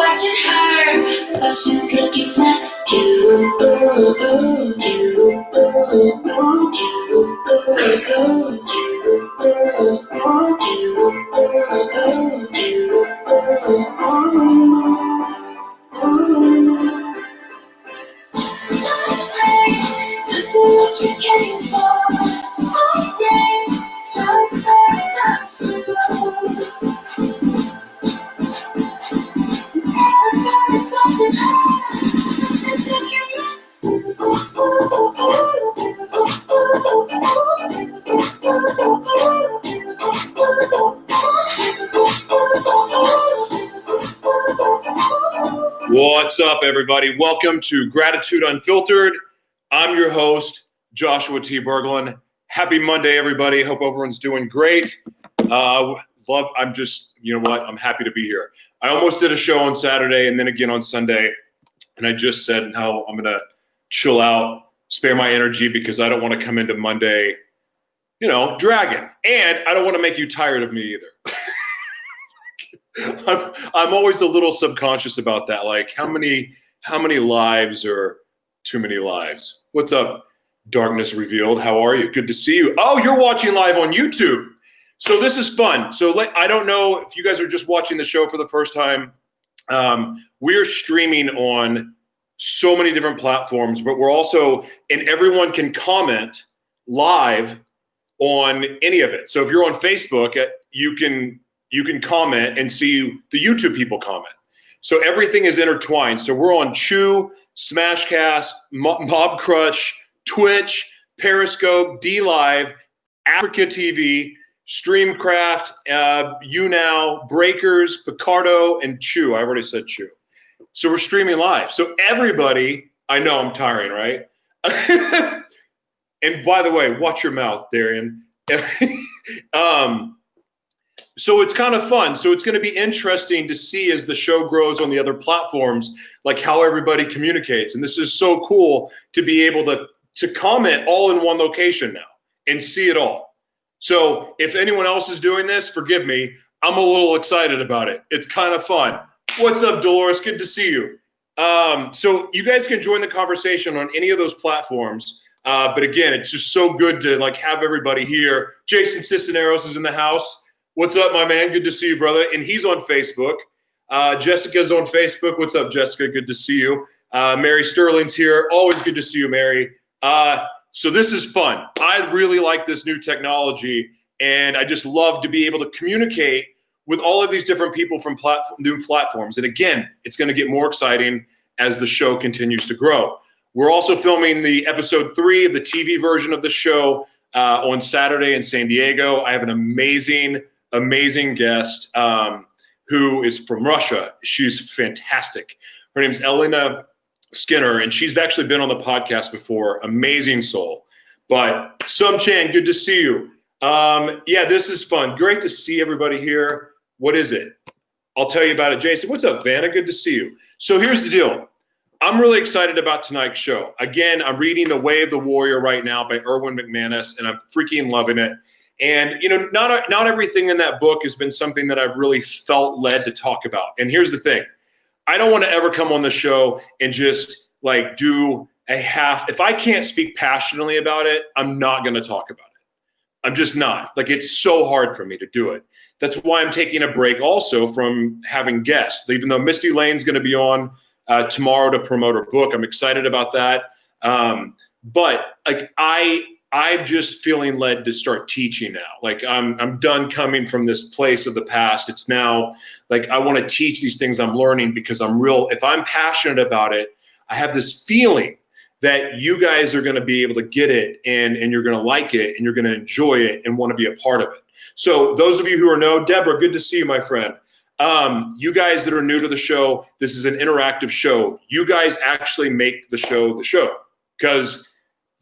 watching her, cause she's looking at you. Ooh, ooh, you, ooh, ooh, you, ooh, ooh, you, ooh, ooh, you, ooh, ooh, you, ooh, ooh. This is what you came for. What's up, everybody? Welcome to Gratitude Unfiltered. I'm your host, Joshua T. Berglan. Happy Monday, everybody. Hope everyone's doing great. Uh, love. I'm just, you know what? I'm happy to be here. I almost did a show on Saturday and then again on Sunday, and I just said, no, I'm gonna chill out, spare my energy because I don't want to come into Monday, you know, dragon. and I don't want to make you tired of me either. I'm, I'm always a little subconscious about that. Like how many how many lives are too many lives? What's up, Darkness Revealed? How are you? Good to see you. Oh, you're watching live on YouTube. So this is fun. So let, I don't know if you guys are just watching the show for the first time. Um, we're streaming on so many different platforms, but we're also and everyone can comment live on any of it. So if you're on Facebook, uh, you can you can comment and see the YouTube people comment. So everything is intertwined. So we're on Chew, Smashcast, Mo- Mobcrush, Twitch, Periscope, DLive, Africa TV, Streamcraft, uh, YouNow, Breakers, Picarto, and Chew. I already said Chew. So we're streaming live. So everybody, I know I'm tiring, right? and by the way, watch your mouth, Darian. um, so it's kind of fun. So it's going to be interesting to see as the show grows on the other platforms, like how everybody communicates. And this is so cool to be able to to comment all in one location now and see it all. So if anyone else is doing this, forgive me. I'm a little excited about it. It's kind of fun. What's up, Dolores? Good to see you. Um, so you guys can join the conversation on any of those platforms. Uh, but again, it's just so good to like have everybody here. Jason Cisneros is in the house. What's up, my man? Good to see you, brother. And he's on Facebook. Uh, Jessica's on Facebook. What's up, Jessica? Good to see you. Uh, Mary Sterling's here. Always good to see you, Mary. Uh, so this is fun. I really like this new technology, and I just love to be able to communicate with all of these different people from new platforms. And again, it's going to get more exciting as the show continues to grow. We're also filming the episode three of the TV version of the show uh, on Saturday in San Diego. I have an amazing amazing guest um, who is from Russia. She's fantastic. Her name's Elena Skinner, and she's actually been on the podcast before. Amazing soul. But Sum Chan, good to see you. Um, yeah, this is fun. Great to see everybody here. What is it? I'll tell you about it. Jason, what's up, Vanna? Good to see you. So here's the deal. I'm really excited about tonight's show. Again, I'm reading The Way of the Warrior right now by Erwin McManus, and I'm freaking loving it. And you know, not not everything in that book has been something that I've really felt led to talk about. And here's the thing: I don't want to ever come on the show and just like do a half. If I can't speak passionately about it, I'm not going to talk about it. I'm just not. Like it's so hard for me to do it. That's why I'm taking a break also from having guests. Even though Misty Lane's going to be on uh, tomorrow to promote her book, I'm excited about that. Um, but like I I'm just feeling led to start teaching now. Like I'm I'm done coming from this place of the past. It's now like I want to teach these things I'm learning because I'm real if I'm passionate about it, I have this feeling that you guys are going to be able to get it and and you're going to like it and you're going to enjoy it and want to be a part of it. So those of you who are new, Deborah, good to see you, my friend. Um, you guys that are new to the show, this is an interactive show. You guys actually make the show the show because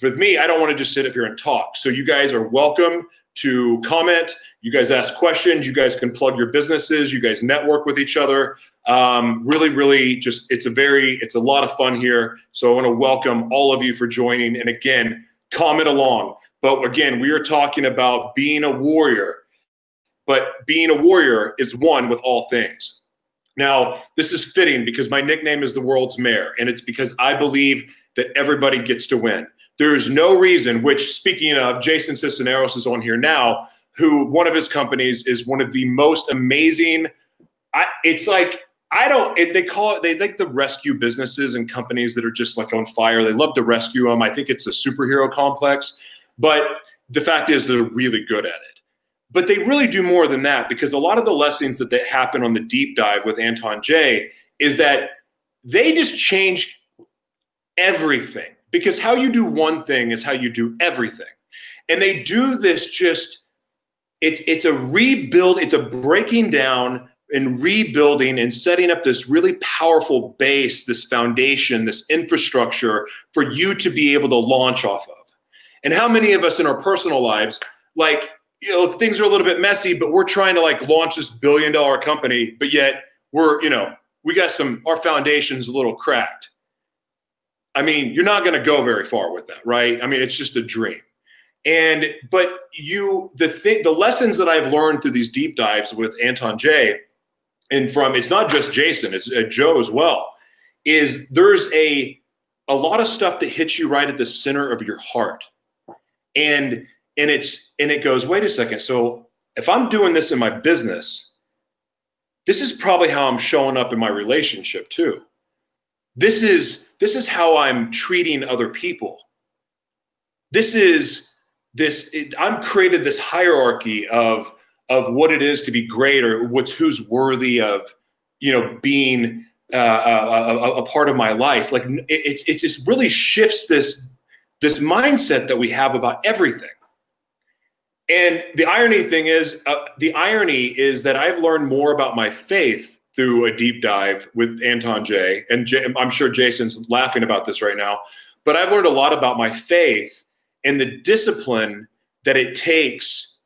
with me, I don't want to just sit up here and talk. So you guys are welcome to comment. You guys ask questions. You guys can plug your businesses. You guys network with each other. Um, really, really, just it's a very, it's a lot of fun here. So I want to welcome all of you for joining. And again, comment along. But again, we are talking about being a warrior. But being a warrior is one with all things. Now, this is fitting because my nickname is the world's mayor, and it's because I believe that everybody gets to win. There is no reason, which speaking of, Jason Cisneros is on here now, who one of his companies is one of the most amazing. I, it's like I don't. It, they call it. They like the rescue businesses and companies that are just like on fire. They love to rescue them. I think it's a superhero complex, but the fact is they're really good at it. But they really do more than that because a lot of the lessons that, that happen on the deep dive with Anton Jay is that they just change everything because how you do one thing is how you do everything. And they do this just it's it's a rebuild, it's a breaking down and rebuilding and setting up this really powerful base, this foundation, this infrastructure for you to be able to launch off of. And how many of us in our personal lives, like, you know, things are a little bit messy, but we're trying to like launch this billion dollar company, but yet we're, you know, we got some, our foundation's a little cracked. I mean, you're not going to go very far with that, right? I mean, it's just a dream. And, but you, the thing, the lessons that I've learned through these deep dives with Anton Jay and from, it's not just Jason, it's uh, Joe as well, is there's a, a lot of stuff that hits you right at the center of your heart and and it's and it goes wait a second. So if i'm doing this in my business this is probably how i'm showing up in my relationship too. This is this is how i'm treating other people. This is this it, i'm created this hierarchy of of what it is to be great or what's who's worthy of you know being uh, a, a, a, part of my life. Like it, it's it just really shifts this this mindset that we have about everything. And the irony thing is, uh, the irony is that I've learned more about my faith through a deep dive with Anton Jay, and Jay, I'm sure Jason's laughing about this right now. But I've learned a lot about my faith and the discipline that it takes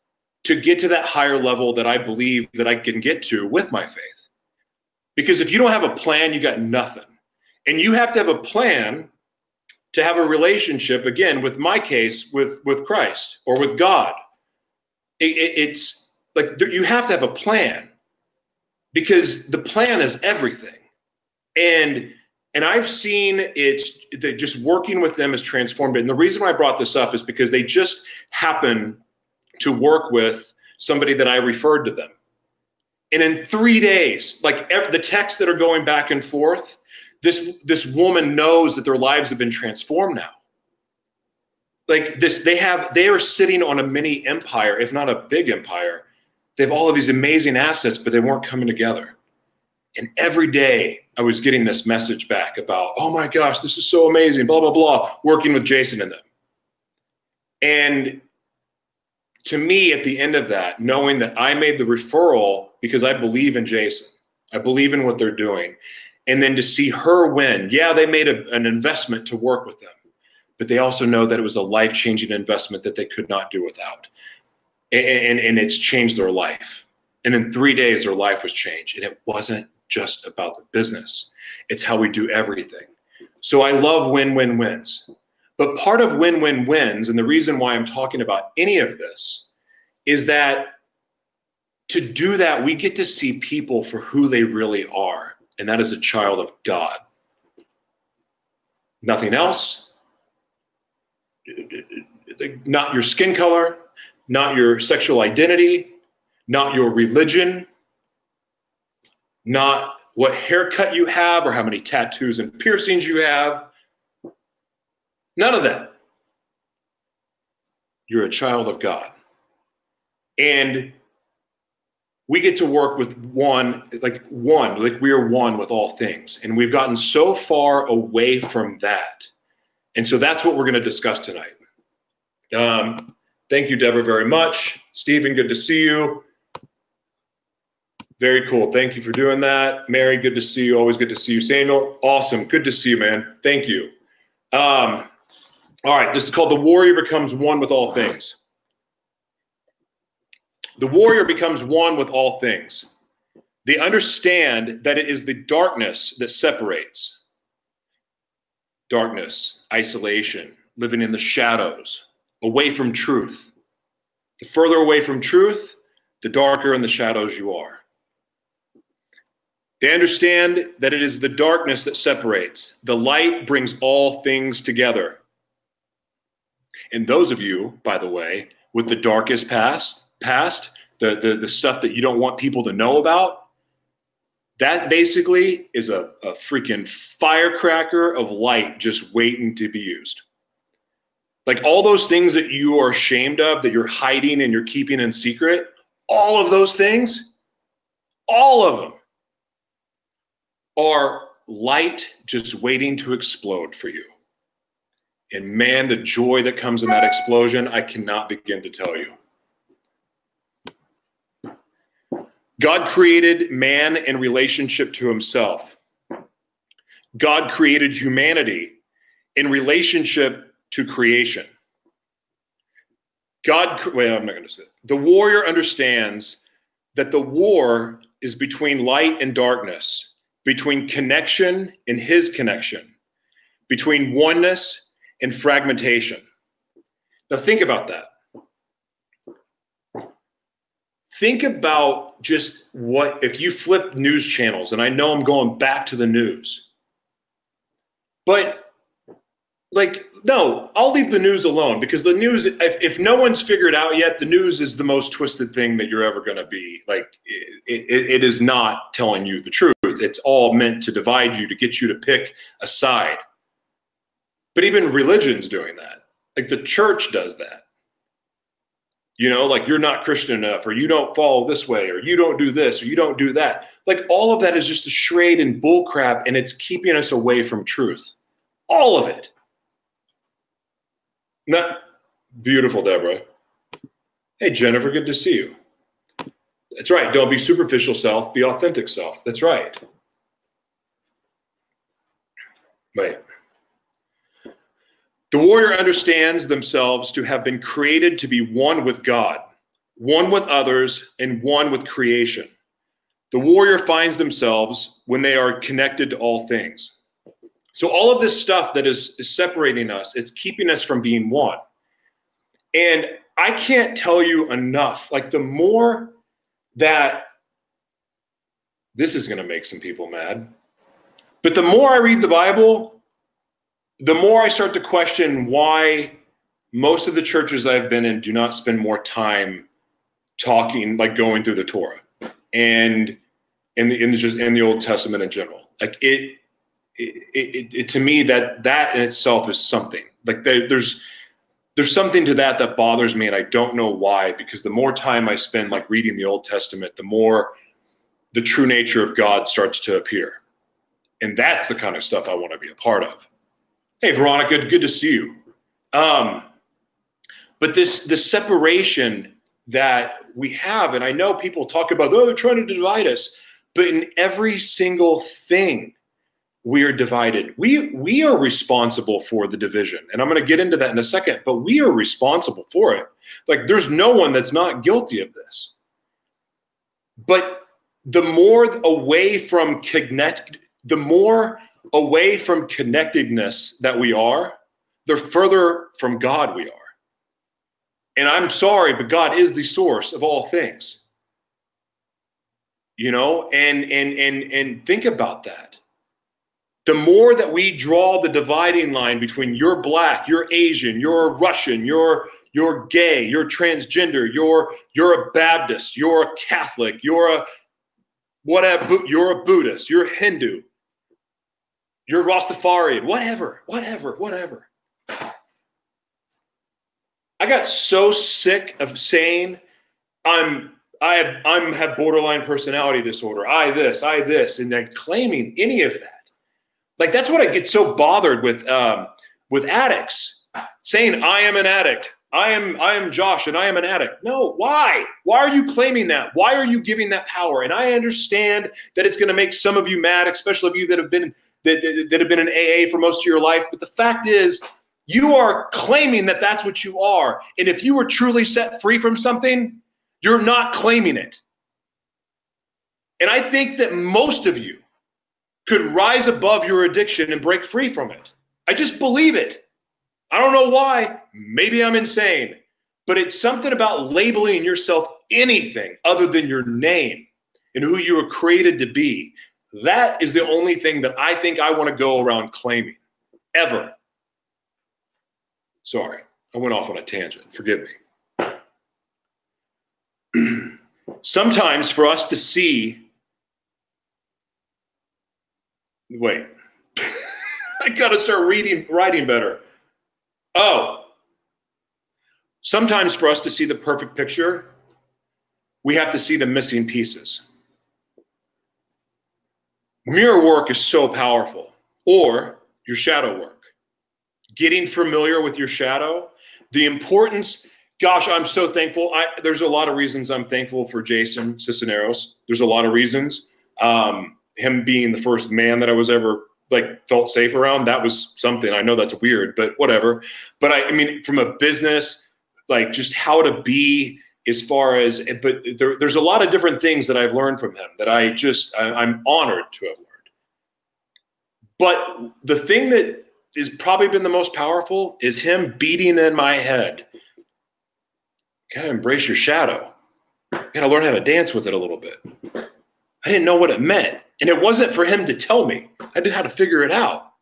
to get to that higher level that I believe that I can get to with my faith. Because if you don't have a plan, you got nothing. And you have to have a plan to have a relationship again with my case with with christ or with god it, it, it's like you have to have a plan because the plan is everything. And and i've seen it's that just working with them has transformed it. And the reason why i brought this up is because they just happen to work with somebody that i referred to them. And in three days like the texts that are going back and forth this this woman knows that their lives have been transformed now like this they have they are sitting on a mini empire if not a big empire. They have all of these amazing assets but they weren't coming together. And every day i was getting this message back about oh my gosh this is so amazing blah blah blah working with jason and them. And to me at the end of that knowing that i made the referral because i believe in jason i believe in what they're doing and then to see her win. Yeah, they made a, an investment to work with them, but they also know that it was a life changing investment that they could not do without. And, and, and it's changed their life. And in three days, their life was changed. And it wasn't just about the business, it's how we do everything. So I love win win wins. But part of win win wins, and the reason why I'm talking about any of this, is that to do that, we get to see people for who they really are and that is a child of God. Nothing else. Not your skin color, not your sexual identity, not your religion, not what haircut you have or how many tattoos and piercings you have. None of that. You're a child of God. And we get to work with one like one like we are one with all things and we've gotten so far away from that and so that's what we're going to discuss tonight um, thank you deborah very much. Stephen good to see you. Very cool. Thank you for doing that. Mary good to see you. Always good to see you. Samuel awesome. Good to see you man. Thank you. Um, all right this is called the warrior becomes one with all things. The warrior becomes one with all things. They understand that it is the darkness that separates. Darkness, isolation, living in the shadows, away from truth. The further away from truth, the darker in the shadows you are. They understand that it is the darkness that separates. The light brings all things together. And those of you, by the way, with the darkest past, past, the, the, the stuff that you don't want people to know about, that basically is a, a freaking firecracker of light just waiting to be used. Like all those things that you are ashamed of, that you're hiding and you're keeping in secret, all of those things, all of them are light just waiting to explode for you. And man, the joy that comes in that explosion, I cannot begin to tell you. God created man in relationship to himself. God created humanity in relationship to creation. God, well, I'm not going to say it. The warrior understands that the war is between light and darkness, between connection and his connection, between oneness and fragmentation. Now, think about that. Think about just what, if you flip news channels, and I know I'm going back to the news, but like no i'll leave the news alone because the news if, if no one's figured out yet the news is the most twisted thing that you're ever going to be. Like it, it, it is not telling you the truth. It's all meant to divide you to get you to pick a side. But even religion's doing that. Like the church does that. You know like you're not christian enough or you don't follow this way or you don't do this or you don't do that. Like all of that is just a charade and bullcrap and it's keeping us away from truth. All of it not beautiful, Deborah. Hey, Jennifer, good to see you. That's right. Don't be superficial self, be authentic self. That's right. Right. The warrior understands themselves to have been created to be one with God, one with others, and one with creation. The warrior finds themselves when they are connected to all things. So all of this stuff that is, is separating us, it's keeping us from being one. And I can't tell you enough. Like the more that this is going to make some people mad, but the more I read the Bible, the more I start to question why most of the churches I've been in do not spend more time talking, like going through the Torah and in the in the just in the Old Testament in general. Like it it, it, to me that that in itself is something. Like there's there's something to that that bothers me and i don't know why because the more time i spend like reading the old testament the more the true nature of god starts to appear. And that's the kind of stuff i want to be a part of. Hey veronica good, good to see you. Um, but this the separation that we have and i know people talk about oh they're trying to divide us but in every single thing we are divided. We we are responsible for the division. And I'm going to get into that in a second, but we are responsible for it. Like there's no one that's not guilty of this. But the more away from connect the more away from connectedness that we are, the further from God we are. And I'm sorry, but God is the source of all things. You know, and and and and think about that the more that we draw the dividing line between you're black, you're Asian, you're Russian, you're you're gay, you're transgender, you're you're a Baptist, you're a Catholic, you're a whatever, you're a Buddhist, you're a Hindu, you're Rastafarian, whatever, whatever, whatever. I got so sick of saying I'm I have I'm have borderline personality disorder. I this, I this, and then claiming any of that. Like that's what I get so bothered with um, with addicts saying I am an addict. I am I am Josh and I am an addict. No, why? Why are you claiming that? Why are you giving that power? And I understand that it's going to make some of you mad, especially of you that have been that, that, that have been in AA for most of your life. But the fact is, you are claiming that that's what you are. And if you were truly set free from something, you're not claiming it. And I think that most of you could rise above your addiction and break free from it. I just believe it. I don't know why. Maybe I'm insane, but it's something about labeling yourself anything other than your name and who you were created to be. That is the only thing that I think I want to go around claiming ever. Sorry, I went off on a tangent. Forgive me. Sometimes for us to see, wait, I got to start reading, writing better. Oh, sometimes for us to see the perfect picture, we have to see the missing pieces. Mirror work is so powerful, or your shadow work. Getting familiar with your shadow, the importance. Gosh, I'm so thankful. I, there's a lot of reasons I'm thankful for Jason Cisneros. There's a lot of reasons. Um, him being the first man that I was ever like felt safe around. That was something. I know that's weird, but whatever. But I, I mean, from a business, like just how to be as far as but there, there's a lot of different things that i've learned from him that i just I, i'm honored to have learned but the thing that has probably been the most powerful is him beating in my head gotta embrace your shadow gotta learn how to dance with it a little bit i didn't know what it meant and it wasn't for him to tell me i did how to figure it out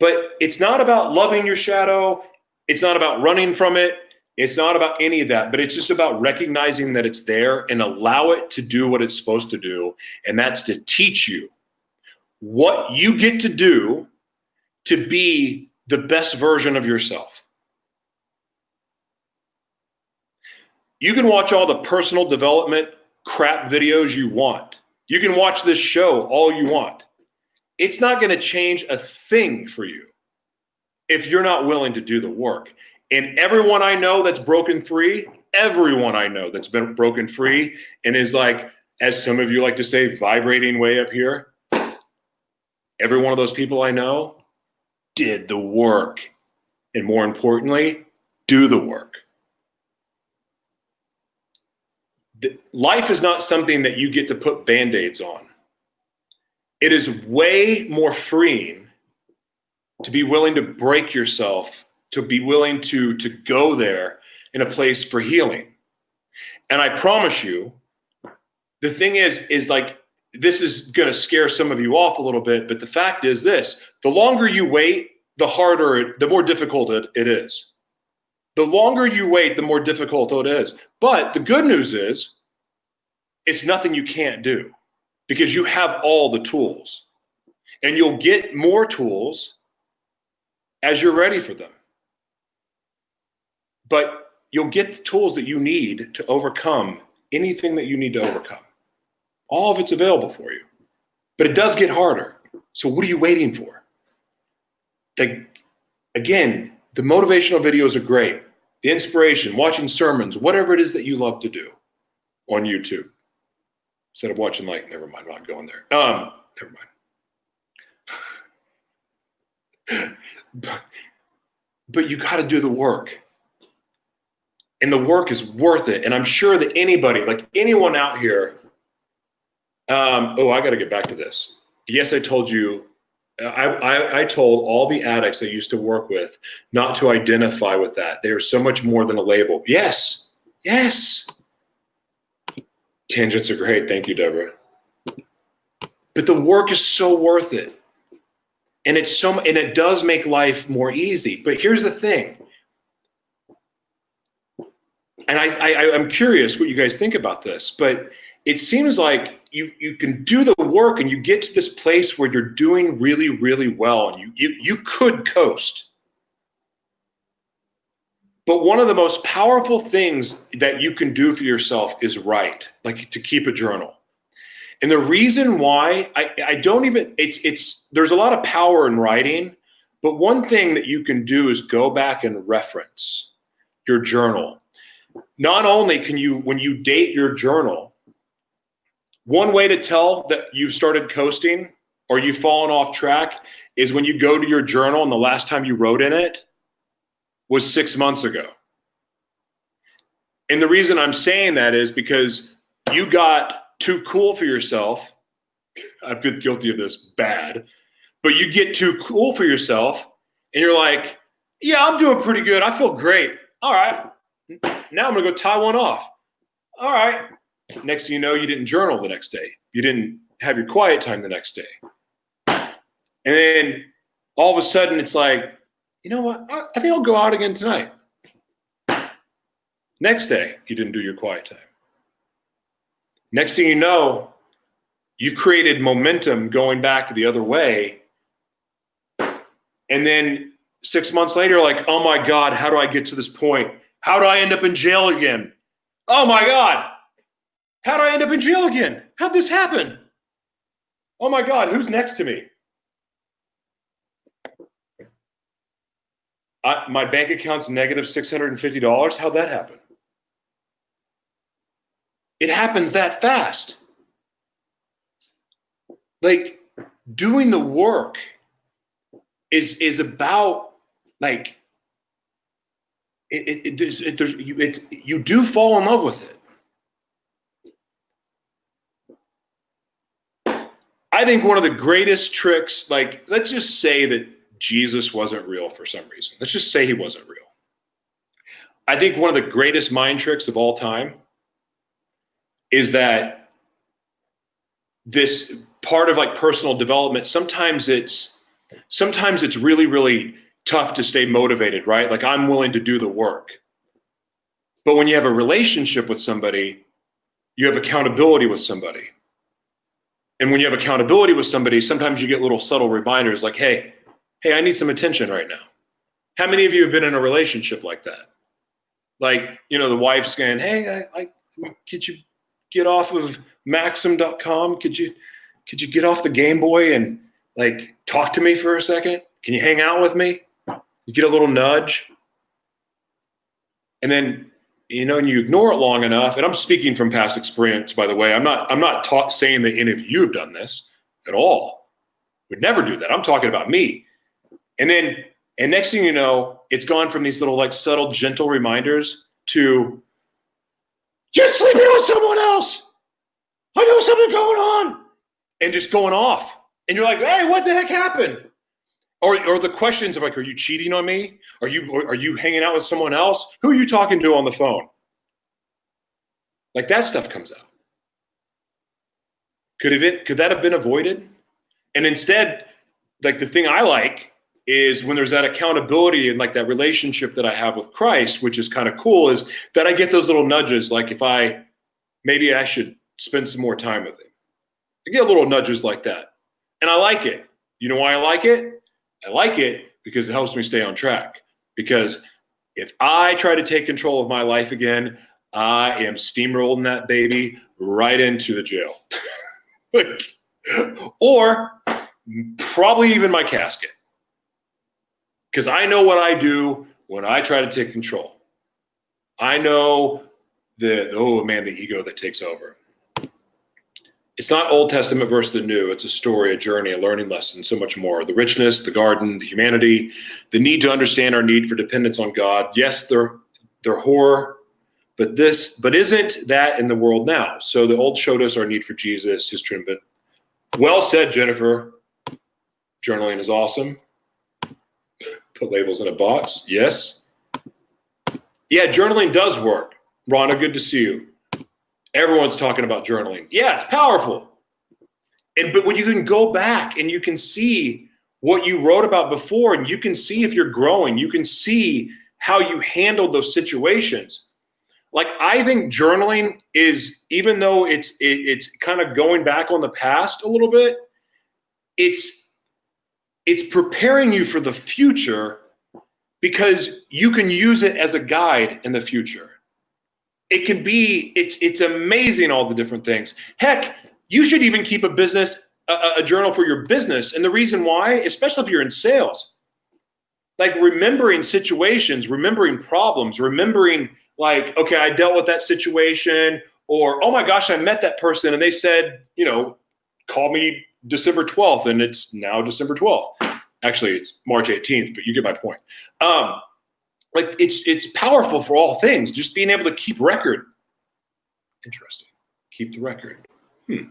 but it's not about loving your shadow it's not about running from it it's not about any of that, but it's just about recognizing that it's there and allow it to do what it's supposed to do. And that's to teach you what you get to do to be the best version of yourself. You can watch all the personal development crap videos you want. You can watch this show all you want. It's not going to change a thing for you if you're not willing to do the work. And everyone I know that's broken free, everyone I know that's been broken free and is like, as some of you like to say, vibrating way up here, every one of those people I know did the work. And more importantly, do the work. Life is not something that you get to put band aids on. It is way more freeing to be willing to break yourself to be willing to to go there in a place for healing. And i promise you the thing is is like this is going to scare some of you off a little bit but the fact is this the longer you wait the harder it, the more difficult it, it is. The longer you wait the more difficult it is. But the good news is it's nothing you can't do because you have all the tools and you'll get more tools as you're ready for them but you'll get the tools that you need to overcome anything that you need to overcome. All of it's available for you. But it does get harder. So what are you waiting for? The, again, the motivational videos are great. The inspiration, watching sermons, whatever it is that you love to do on YouTube. Instead of watching like, never mind, I'm not going there. Um, never mind. but, but you got to do the work and the work is worth it. And I'm sure that anybody, like anyone out here, um, oh, I got to get back to this. Yes, I told you, I, I, I told all the addicts I used to work with not to identify with that. They are so much more than a label. Yes, yes. Tangents are great. Thank you, Deborah. But the work is so worth it. And it's so and it does make life more easy. But here's the thing and I, I I'm curious what you guys think about this, but it seems like you you can do the work and you get to this place where you're doing really really well and you you, you could coast but one of the most powerful things that you can do for yourself is write like to keep a journal. And the reason why i i don't even it's it's there's a lot of power in writing but one thing that you can do is go back and reference your journal. Not only can you, when you date your journal, one way to tell that you've started coasting or you've fallen off track is when you go to your journal and the last time you wrote in it was six months ago. And the reason I'm saying that is because you got too cool for yourself. I've been guilty of this bad, but you get too cool for yourself and you're like, yeah, I'm doing pretty good. I feel great. All right. Now I'm going to go tie one off. All right. Next thing you know, you didn't journal the next day. You didn't have your quiet time the next day. And then all of a sudden it's like, you know what? I, I think I'll go out again tonight. Next day, you didn't do your quiet time. Next thing you know, you've created momentum going back the other way. And then six months later, like, oh my God, how do I get to this point? How do I end up in jail again? Oh my God, how do I end up in jail again? How'd this happen? Oh my God, who's next to me? I, my bank account's negative $650. How'd that happen? It happens that fast. Like doing the work is is about like it, it, it, it there's you it's you do fall in love with it. I think one of the greatest tricks, like let's just say that Jesus wasn't real for some reason. Let's just say he wasn't real. I think one of the greatest mind tricks of all time is that this part of like personal development sometimes it's sometimes it's really really tough to stay motivated right like i'm willing to do the work but when you have a relationship with somebody you have accountability with somebody and when you have accountability with somebody sometimes you get little subtle reminders like hey hey i need some attention right now how many of you have been in a relationship like that like you know the wife's going, hey i, I could you get off of maxim.com could you could you get off the Game Boy and like talk to me for a second? Can you hang out with me? You get a little nudge. And then, you know, and you ignore it long enough. And I'm speaking from past experience, by the way. I'm not, I'm not saying that any of you have done this at all. Would never do that. I'm talking about me. And then, and next thing you know, it's gone from these little like subtle, gentle reminders to you're sleeping with someone else. I know something going on and just going off. And you're like, hey, what the heck happened? Or, or the questions of like, are you cheating on me? Are you are you hanging out with someone else? Who are you talking to on the phone? Like that stuff comes out. Could have it could that have been avoided? And instead, like the thing I like is when there's that accountability and like that relationship that I have with Christ, which is kind of cool, is that I get those little nudges. Like if I maybe I should spend some more time with him. I get little nudges like that. And I like it. You know why I like it? I like it because it helps me stay on track. Because if I try to take control of my life again, I am steamrolling that baby right into the jail. or probably even my casket. Because I know what I do when I try to take control. I know the, oh man, the ego that takes over it's not Old Testament versus the New. It's a story, a journey, a learning lesson, so much more. The richness, the garden, the humanity, the need to understand our need for dependence on God. Yes, they're they're horror, but this, but isn't that in the world now? So the old showed us our need for Jesus, his triumphant. Well said, Jennifer. Journaling is awesome. Put labels in a box. Yes. Yeah, journaling does work. Rhonda, good to see you. Everyone's talking about journaling. Yeah, it's powerful. And but when you can go back and you can see what you wrote about before, and you can see if you're growing, you can see how you handled those situations. Like I think journaling is, even though it's it, it's kind of going back on the past a little bit, it's it's preparing you for the future because you can use it as a guide in the future. It can be it's it's amazing all the different things. Heck you should even keep a business a, a, journal for your business. And the reason why especially if you're in sales like remembering situations remembering problems remembering like okay i dealt with that situation or oh my gosh i met that person and they said you know call me december 12th and it's now december 12th actually it's march 18th but you get my point. Um, like it's it's powerful for all things just being able to keep record. Interesting. Keep the record. Hmm.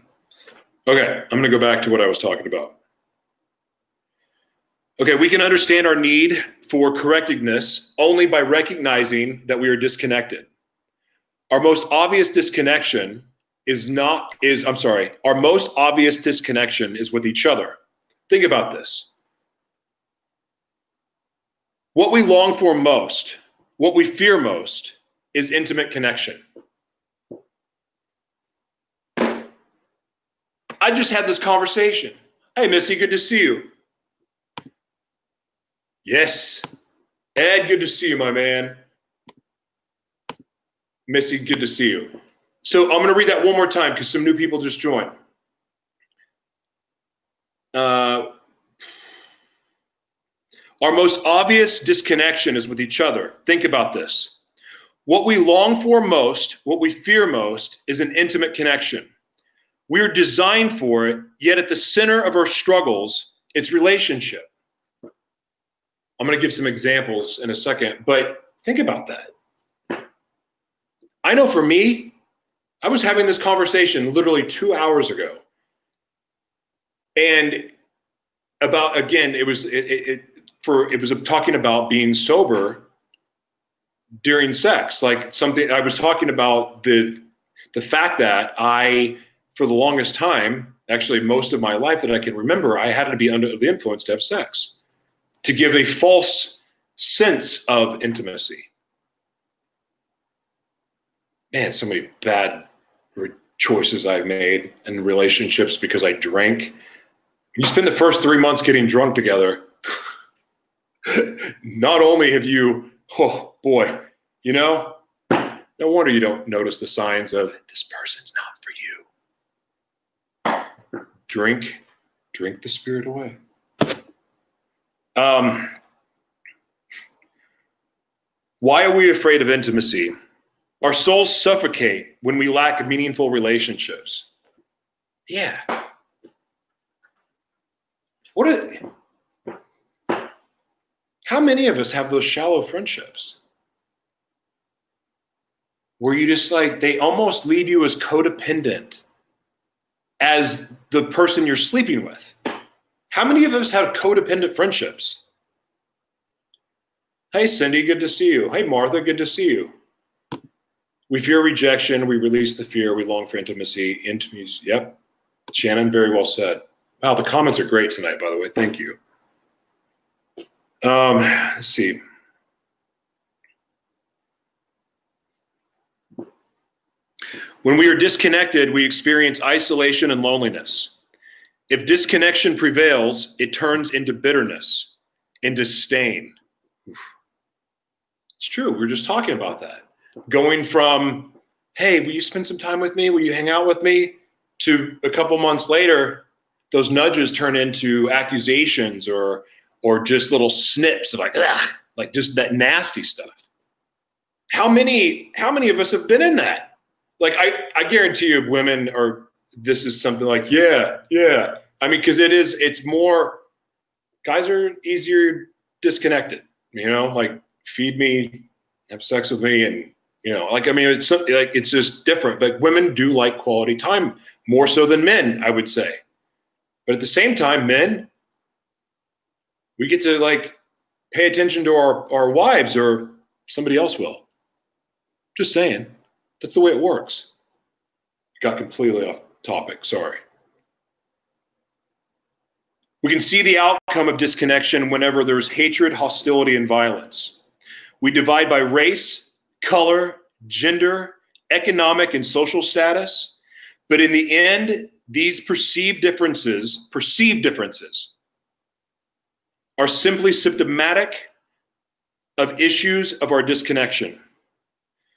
okay i'm going to go back to what i was talking about. Okay we can understand our need for correctedness only by recognizing that we are disconnected. Our most obvious disconnection is not is I'm sorry, our most obvious disconnection is with each other. Think about this. What we long for most, what we fear most, is intimate connection. I just had this conversation. Hey, Missy, good to see you. Yes. Ed, good to see you, my man. Missy, good to see you. So I'm going to read that one more time because some new people just joined. Uh, our most obvious disconnection is with each other. Think about this. What we long for most, what we fear most, is an intimate connection. We're designed for it, yet at the center of our struggles, it's relationship. I'm going to give some examples in a second, but think about that. I know for me, I was having this conversation literally two hours ago. And about, again, it was, it, it, for, it was talking about being sober during sex. Like something I was talking about the, the fact that I, for the longest time, actually most of my life that I can remember, I had to be under the influence to have sex to give a false sense of intimacy. Man, so many bad choices I've made in relationships because I drank. You spend the first three months getting drunk together. Not only have you, oh boy, you know, no wonder you don't notice the signs of this person's not for you. Drink, drink the spirit away. Um, why are we afraid of intimacy? Our souls suffocate when we lack meaningful relationships. Yeah. What are, how many of us have those shallow friendships? Where you just like, they almost leave you as codependent as the person you're sleeping with. How many of us have codependent friendships? Hey, Cindy, good to see you. Hey, Martha, good to see you. We fear rejection. We release the fear. We long for intimacy. Intimacy. Yep. Shannon, very well said. Wow, the comments are great tonight, by the way. Thank you. Um, let's see. When we are disconnected, we experience isolation and loneliness. If disconnection prevails, it turns into bitterness, into disdain. It's true. We are just talking about that. Going from, hey, will you spend some time with me? Will you hang out with me? To a couple months later, those nudges turn into accusations or or just little snips of like, Ugh, like just that nasty stuff. How many how many of us have been in that? Like I, I guarantee you women are this is something like, yeah, yeah. I mean, because it is, it's more, guys are easier disconnected, you know, like feed me, have sex with me, and, you know, like, I mean, it's like, it's just different. But women do like quality time more so than men, I would say. But at the same time, men, we get to like pay attention to our, our wives or somebody else will. Just saying. That's the way it works. Got completely off topic. Sorry. We can see the outcome of disconnection whenever there's hatred, hostility, and violence. We divide by race, color, gender, economic, and social status. But in the end, these perceived differences, perceived differences, are simply symptomatic of issues of our disconnection.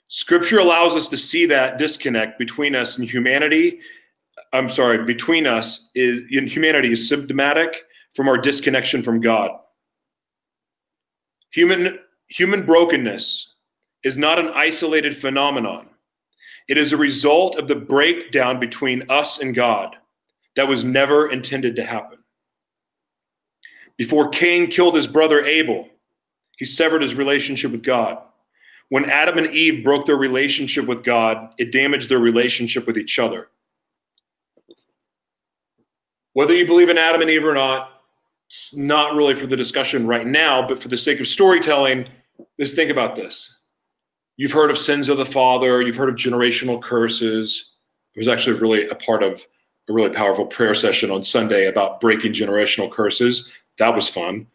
Scripture allows us to see that disconnect between us and humanity I'm sorry, between us is in humanity is symptomatic from our disconnection from God. Human human brokenness is not an isolated phenomenon. It is a result of the breakdown between us and God that was never intended to happen. Before Cain killed his brother Abel, he severed his relationship with God. When Adam and Eve broke their relationship with God, it damaged their relationship with each other. Whether you believe in Adam and Eve or not, it's not really for the discussion right now, but for the sake of storytelling, just think about this. You've heard of sins of the father, you've heard of generational curses. It was actually really a part of a really powerful prayer session on Sunday about breaking generational curses. That was fun.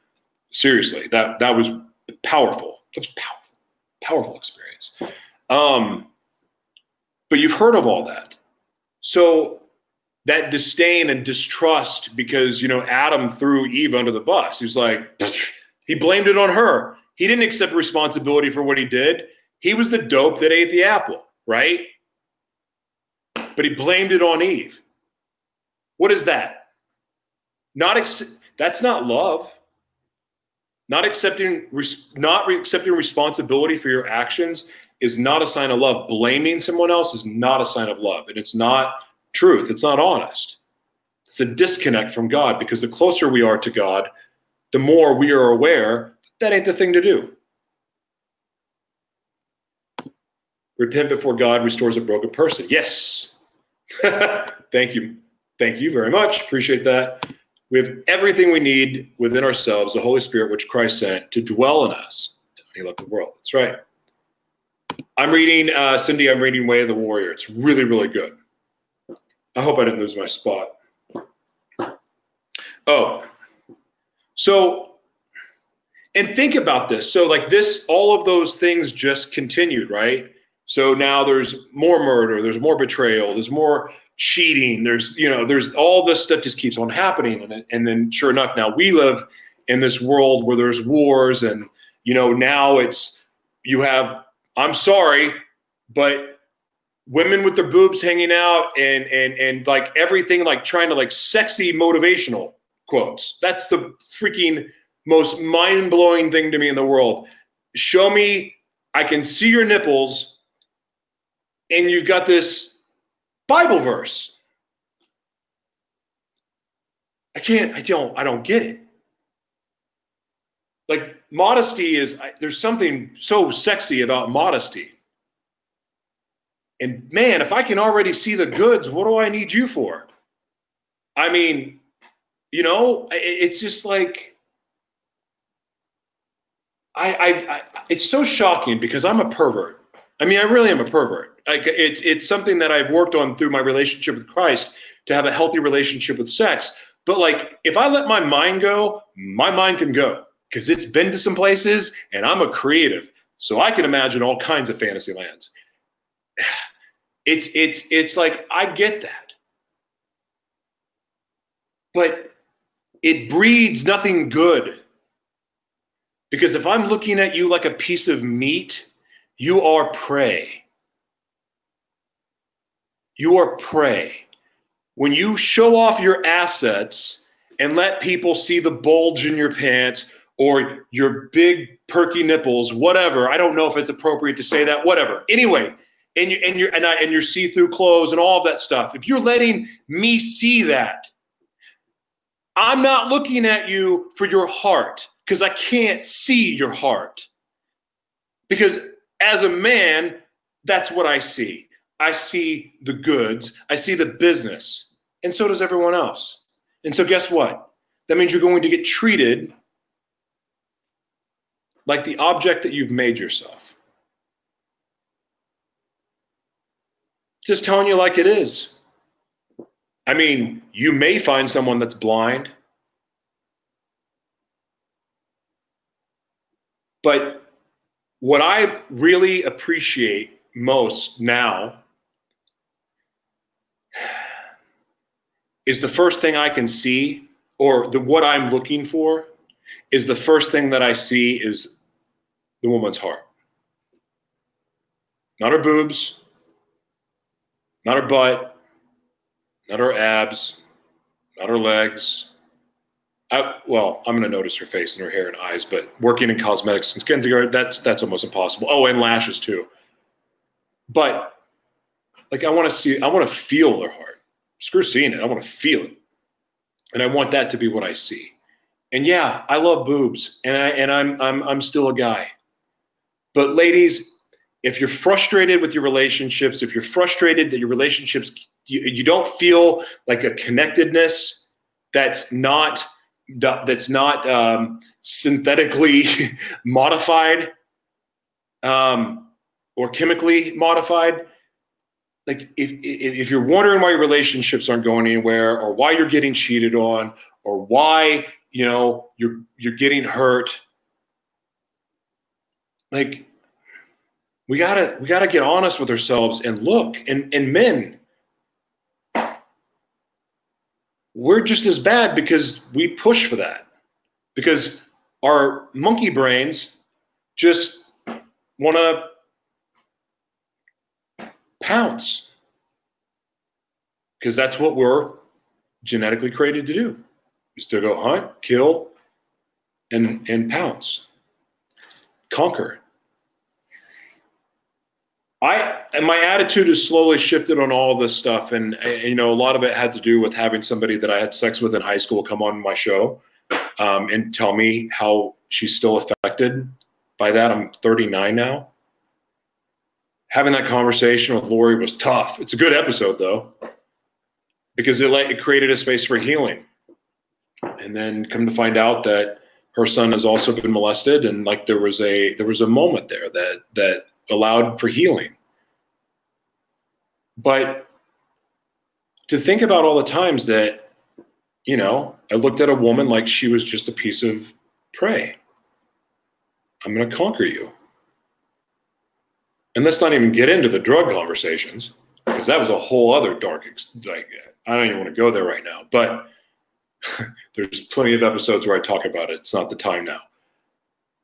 Seriously, that that was powerful. That was powerful, powerful experience. Um, but you've heard of all that. So that disdain and distrust because you know Adam threw Eve under the bus. He's like he blamed it on her. He didn't accept responsibility for what he did. He was the dope that ate the apple, right? But he blamed it on Eve. What is that? Not ex- that's not love. Not accepting res- not re- accepting responsibility for your actions is not a sign of love. Blaming someone else is not a sign of love, and it's not truth. It's not honest. It's a disconnect from God because the closer we are to God, the more we are aware that ain't the thing to do. Repent before God restores a broken person. Yes. Thank you. Thank you very much. Appreciate that. We have everything we need within ourselves, the Holy Spirit, which Christ sent to dwell in us. He left the world. That's right. I'm reading, uh, Cindy, I'm reading Way of the Warrior. It's really, really good. I hope I didn't lose my spot. Oh, so, and think about this. So, like this, all of those things just continued, right? So now there's more murder, there's more betrayal, there's more cheating, there's, you know, there's all this stuff just keeps on happening. And, and then sure enough, now we live in this world where there's wars and, you know, now it's, you have, I'm sorry, but women with their boobs hanging out and, and, and like everything, like trying to like sexy motivational quotes. That's the freaking most mind blowing thing to me in the world. Show me, I can see your nipples and you've got this Bible verse. I can't, I don't, I don't get it. Like modesty is, there's something so sexy about modesty. And man, if I can already see the goods, what do I need you for? I mean, you know, it's just like, I, I, I it's so shocking because I'm a pervert. I mean, I really am a pervert. Like it's it's something that I've worked on through my relationship with Christ to have a healthy relationship with sex. But like, if I let my mind go, my mind can go because it's been to some places, and I'm a creative, so I can imagine all kinds of fantasy lands. It's it's it's like I get that, but it breeds nothing good. Because if I'm looking at you like a piece of meat, you are prey. You are prey. When you show off your assets and let people see the bulge in your pants or your big perky nipples, whatever, I don't know if it's appropriate to say that, whatever. Anyway, and you and your and, I, and your see-through clothes and all of that stuff. If you're letting me see that, I'm not looking at you for your heart because I can't see your heart. Because as a man, that's what I see. I see the goods, I see the business, and so does everyone else. And so, guess what? That means you're going to get treated like the object that you've made yourself. Just telling you like it is. I mean, you may find someone that's blind, but what I really appreciate most now is the first thing I can see, or the what I'm looking for, is the first thing that I see is the woman's heart. Not her boobs, not her butt, not her abs, not her legs. I, well, I'm going to notice her face and her hair and eyes, but working in cosmetics and skin that's that's almost impossible. Oh, and lashes too. But like, I want to see, I want to feel their heart. Screw seeing it. I want to feel it, and I want that to be what I see. And yeah, I love boobs, and I and I'm I'm I'm still a guy. But ladies, if you're frustrated with your relationships, if you're frustrated that your relationships you, you don't feel like a connectedness that's not that's not um, synthetically modified um, or chemically modified, like if, if if you're wondering why your relationships aren't going anywhere or why you're getting cheated on or why you know you're you're getting hurt like we gotta we gotta get honest with ourselves and look and and men we're just as bad because we push for that. Because our monkey brains just want to pounce. Because that's what we're genetically created to do. Is to go hunt kill and and pounce. Conquer i and my attitude has slowly shifted on all this stuff and, and you know a lot of it had to do with having somebody that i had sex with in high school come on my show um, and tell me how she's still affected by that i'm 39 now having that conversation with Lori was tough. It's a good episode though, because it let it created a space for healing. And then come to find out that her son has also been molested, and like there was a there was a moment there that that allowed for healing. But to think about all the times that, you know, I looked at a woman like she was just a piece of prey. I'm going to conquer you. And let's not even get into the drug conversations because that was a whole other dark. Like I don't even want to go there right now, but there's plenty of episodes where I talk about it. It's not the time now,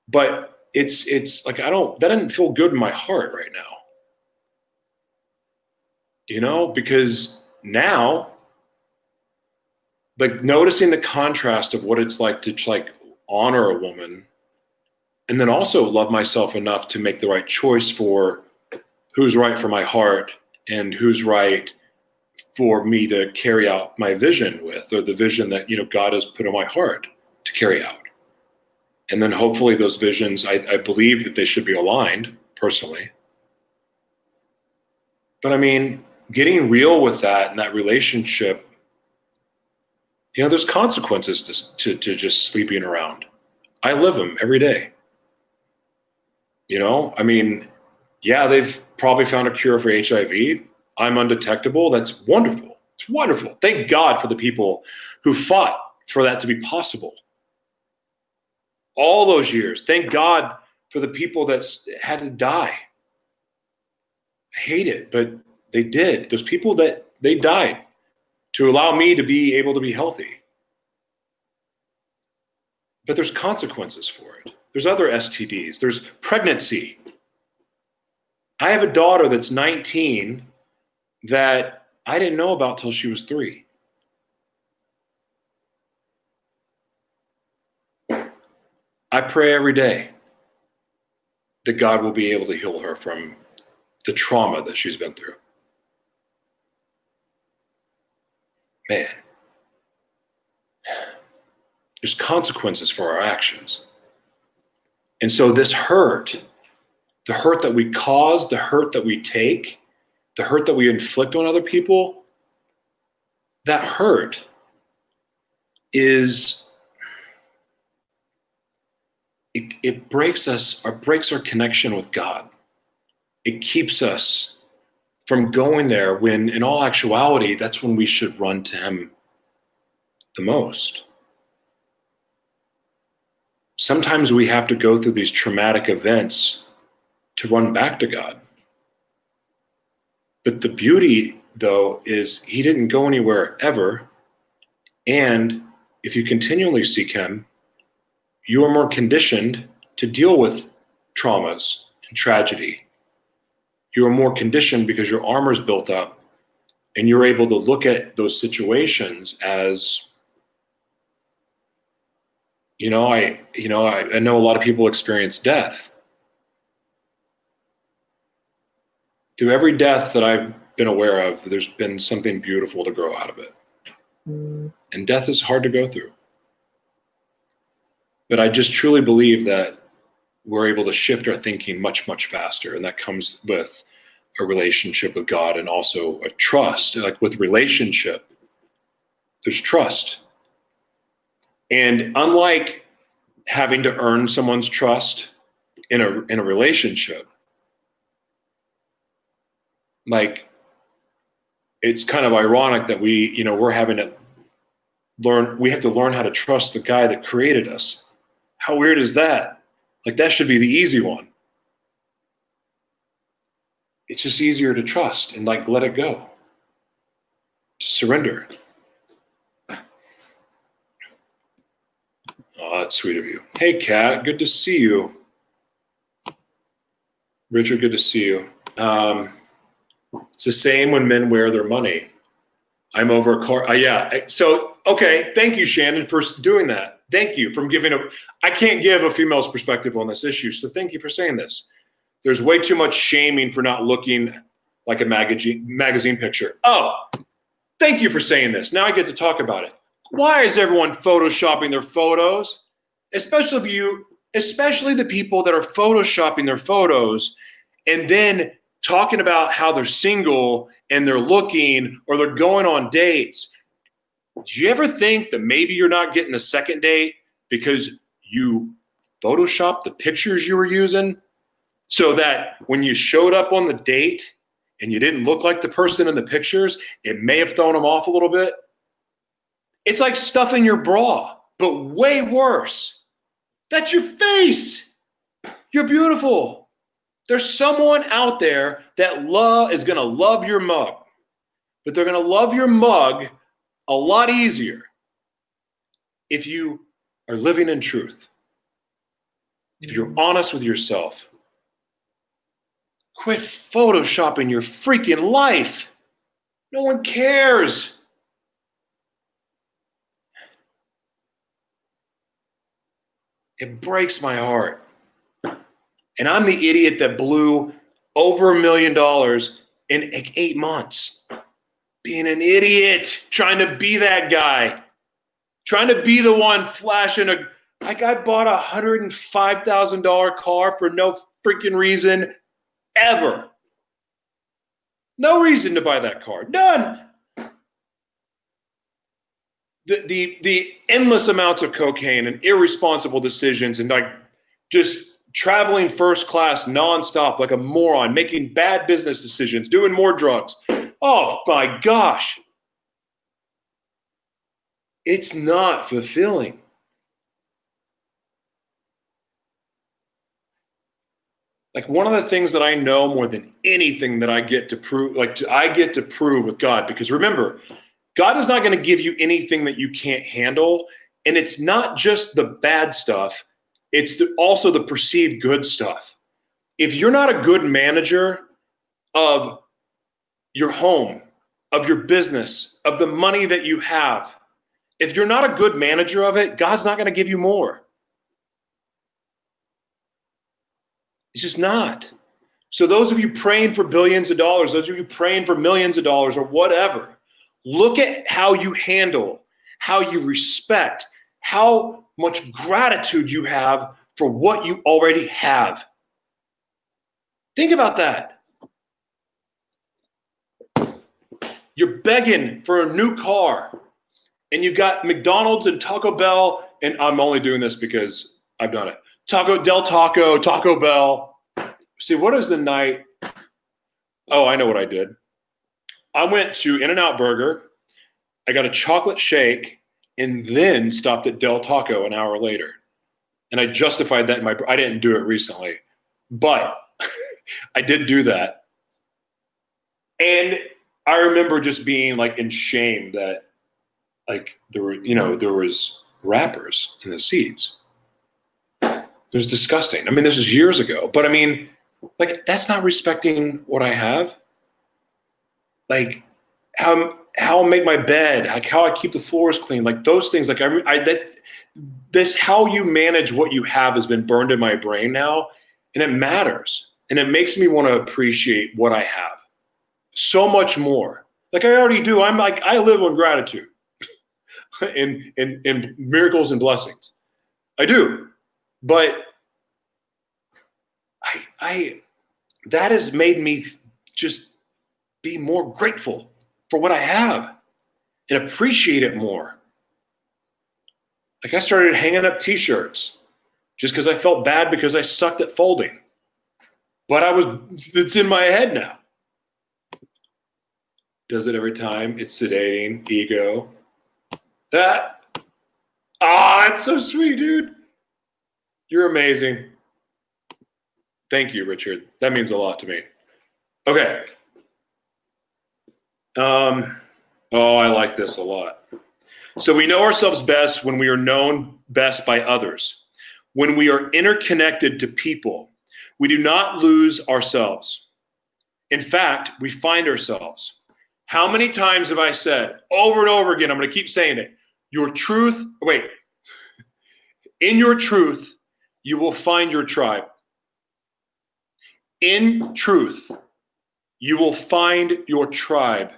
but it's it's like I don't that didn't feel good in my heart right now. You know, because now, like noticing the contrast of what it's like to like honor a woman and then also love myself enough to make the right choice for who's right for my heart and who's right for me to carry out my vision with or the vision that you know god has put in my heart to carry out and then hopefully those visions i, I believe that they should be aligned personally but i mean getting real with that and that relationship you know there's consequences to, to, to just sleeping around i live them every day you know, I mean, yeah, they've probably found a cure for HIV. I'm undetectable. That's wonderful. It's wonderful. Thank God for the people who fought for that to be possible. All those years. Thank God for the people that had to die. I hate it, but they did. Those people that they died to allow me to be able to be healthy. But there's consequences for it. There's other STDs. There's pregnancy. I have a daughter that's 19 that I didn't know about till she was three. I pray every day that God will be able to heal her from the trauma that she's been through. Man, there's consequences for our actions. And so this hurt, the hurt that we cause, the hurt that we take, the hurt that we inflict on other people, that hurt is it, it breaks us or breaks our connection with God. It keeps us from going there when in all actuality that's when we should run to him the most sometimes we have to go through these traumatic events to run back to God. But the beauty, though, is He didn't go anywhere ever. And if you continually seek Him, you are more conditioned to deal with traumas and tragedy. You are more conditioned because your armor is built up and you're able to look at those situations as you know i you know I, I, know a lot of people experience death through every death that i've been aware of there's been something beautiful to grow out of it mm. and death is hard to go through but i just truly believe that we're able to shift our thinking much much faster. And that comes with a relationship with god and also a trust. Like with relationship there's trust. And unlike having to earn someone's trust in a in a relationship, like it's kind of ironic that we, you know, we're having to learn, we have to learn how to trust the guy that created us. How weird is that? Like, that should be the easy one. It's just easier to trust and like let it go, to surrender. Oh, that's sweet of you. Hey, Kat, good to see you. Richard, good to see you. Um, it's the same when men wear their money. I'm over a car. Uh, yeah. So, okay. Thank you, Shannon, for doing that. Thank you for giving a. I can't give a female's perspective on this issue. So, thank you for saying this. There's way too much shaming for not looking like a magazine magazine picture. Oh, thank you for saying this. Now I get to talk about it. Why is everyone photoshopping their photos? Especially if you, especially the people that are photoshopping their photos and then talking about how they're single and they're looking or they're going on dates. Do you ever think that maybe you're not getting the second date because you photoshopped the pictures you were using so that when you showed up on the date and you didn't look like the person in the pictures, it may have thrown them off a little bit? It's like stuffing your bra, but way worse. That's your face. You're beautiful. There's someone out there that love is going to love your mug, but they're going to love your mug a lot easier if you are living in truth. If you're mm-hmm. honest with yourself. Quit photoshopping your freaking life. No one cares. It breaks my heart and I'm the idiot that blew over a million dollars in eight months. Being an idiot, trying to be that guy, trying to be the one flashing a. Like I bought a hundred and five thousand dollar car for no freaking reason ever. No reason to buy that car. None. The, the the endless amounts of cocaine and irresponsible decisions and like just traveling first class nonstop like a moron, making bad business decisions, doing more drugs. Oh my gosh. It's not fulfilling. Like one of the things that I know more than anything that I get to prove, like to, I get to prove with God, because remember, God is not going to give you anything that you can't handle. And it's not just the bad stuff, it's the, also the perceived good stuff. If you're not a good manager of your home, of your business, of the money that you have, if you're not a good manager of it, God's not going to give you more. It's just not. So, those of you praying for billions of dollars, those of you praying for millions of dollars or whatever, look at how you handle, how you respect, how much gratitude you have for what you already have. Think about that. You're begging for a new car, and you've got McDonald's and Taco Bell, and I'm only doing this because I've done it. Taco Del Taco, Taco Bell. See, what is the night? Oh, I know what I did. I went to In N Out Burger. I got a chocolate shake and then stopped at Del Taco an hour later. And I justified that in my I didn't do it recently, but I did do that. And I remember just being like in shame that like there were, you know, there was wrappers in the seeds. It was disgusting. I mean, this is years ago, but I mean, like that's not respecting what I have. Like how how I make my bed, like how I keep the floors clean, like those things. Like I, I that this how you manage what you have has been burned in my brain now, and it matters, and it makes me want to appreciate what I have so much more. Like I already do. I'm like I live on gratitude, and in in miracles and blessings. I do, but I I that has made me just be more grateful for what I have and appreciate it more. Like I started hanging up t-shirts just because I felt bad because I sucked at folding. But I was it's in my head now. Does it every time. It's sedating. Ego. That. Ah, it's so sweet, dude. You're amazing. Thank you, Richard. That means a lot to me. Okay. Um, oh, I like this a lot. So we know ourselves best when we are known best by others. When we are interconnected to people, we do not lose ourselves. In fact, we find ourselves. How many times have I said over and over again? I'm going to keep saying it. Your truth, wait, in your truth, you will find your tribe. In truth, you will find your tribe.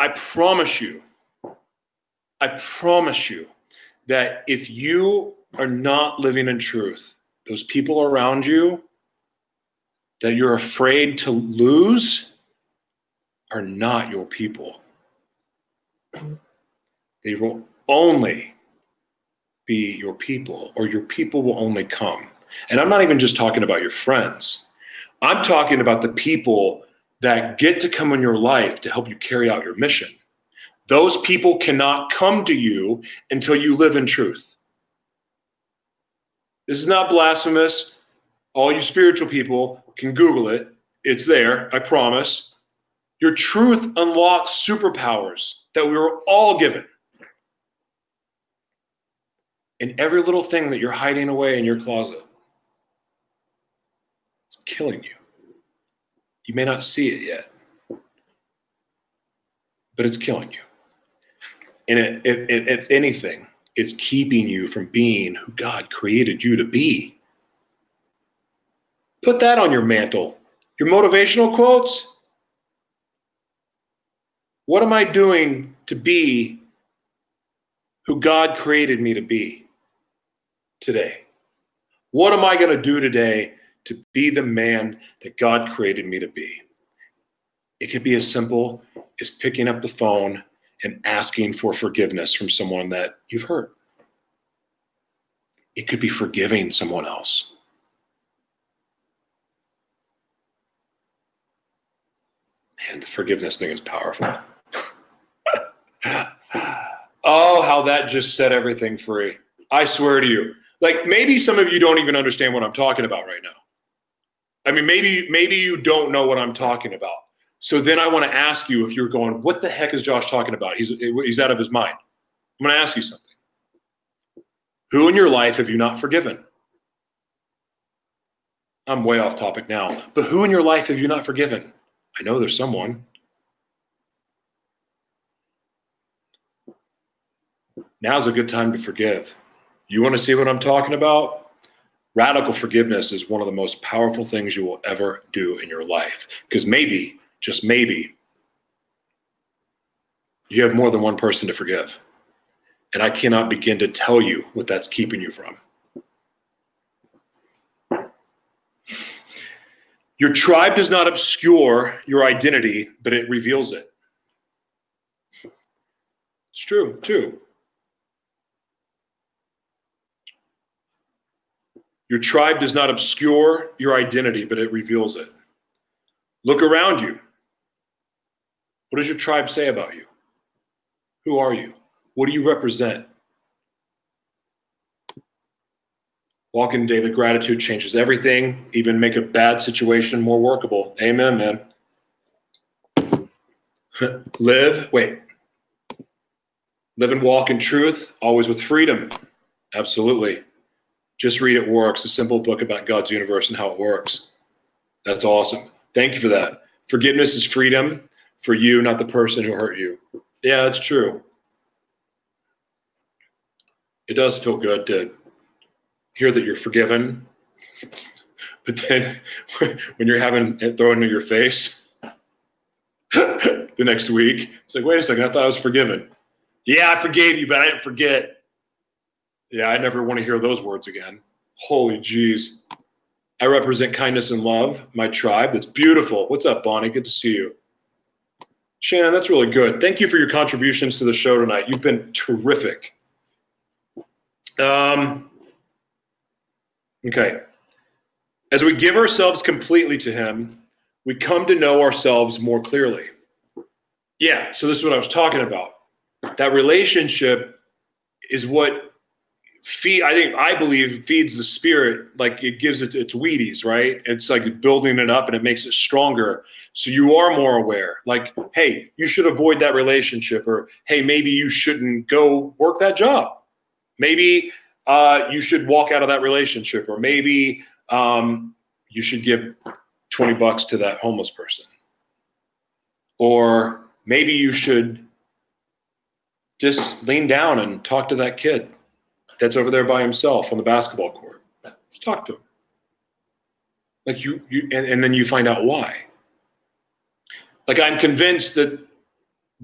I promise you, I promise you that if you are not living in truth, those people around you that you're afraid to lose are not your people. They will only be your people, or your people will only come. And I'm not even just talking about your friends, I'm talking about the people that get to come in your life to help you carry out your mission. Those people cannot come to you until you live in truth. This is not blasphemous. All you spiritual people can Google it. It's there, I promise. Your truth unlocks superpowers that we were all given. And every little thing that you're hiding away in your closet is killing you. You may not see it yet, but it's killing you. And if anything, it's keeping you from being who God created you to be. Put that on your mantle. Your motivational quotes. What am I doing to be who God created me to be today? What am I going to do today to be the man that God created me to be? It could be as simple as picking up the phone and asking for forgiveness from someone that you've hurt. It could be forgiving someone else. Man, the forgiveness thing is powerful. oh, how that just set everything free. I swear to you. Like maybe some of you don't even understand what I'm talking about right now. I mean, maybe maybe you don't know what I'm talking about. So then I want to ask you if you're going, what the heck is Josh talking about? He's he's out of his mind. I'm going to ask you something. Who in your life have you not forgiven? I'm way off topic now, but who in your life have you not forgiven? I know there's someone. Now's a good time to forgive. You want to see what I'm talking about? Radical forgiveness is one of the most powerful things you will ever do in your life. Because maybe, just maybe, you have more than one person to forgive. And I cannot begin to tell you what that's keeping you from. Your tribe does not obscure your identity, but it reveals it. It's true, too. Your tribe does not obscure your identity, but it reveals it. Look around you. What does your tribe say about you? Who are you? What do you represent? Walk in daily gratitude changes everything, even make a bad situation more workable. Amen, man. Live, wait. Live and walk in truth, always with freedom. Absolutely. Just read It Works, a simple book about God's universe and how it works. That's awesome. Thank you for that. Forgiveness is freedom for you, not the person who hurt you. Yeah, that's true. It does feel good to hear that you're forgiven, but then when you're having it thrown in your face the next week, it's like, wait a second, I thought I was forgiven. Yeah, I forgave you, but I didn't forget. Yeah, I never want to hear those words again. Holy jeez. I represent kindness and love, my tribe. That's beautiful. What's up, Bonnie? Good to see you. Shannon, that's really good. Thank you for your contributions to the show tonight. You've been terrific. Um, okay. As we give ourselves completely to Him, we come to know ourselves more clearly. Yeah, so this is what I was talking about. That relationship is what feed i think i believe feeds the spirit like it gives it its wheaties right it's like building it up and it makes it stronger so you are more aware like hey you should avoid that relationship or hey maybe you shouldn't go work that job maybe uh, you should walk out of that relationship or maybe um, you should give 20 bucks to that homeless person or maybe you should just lean down and talk to that kid that's over there by himself on the basketball court. Talk to him. Like you, you and, and then you find out why. Like I'm convinced that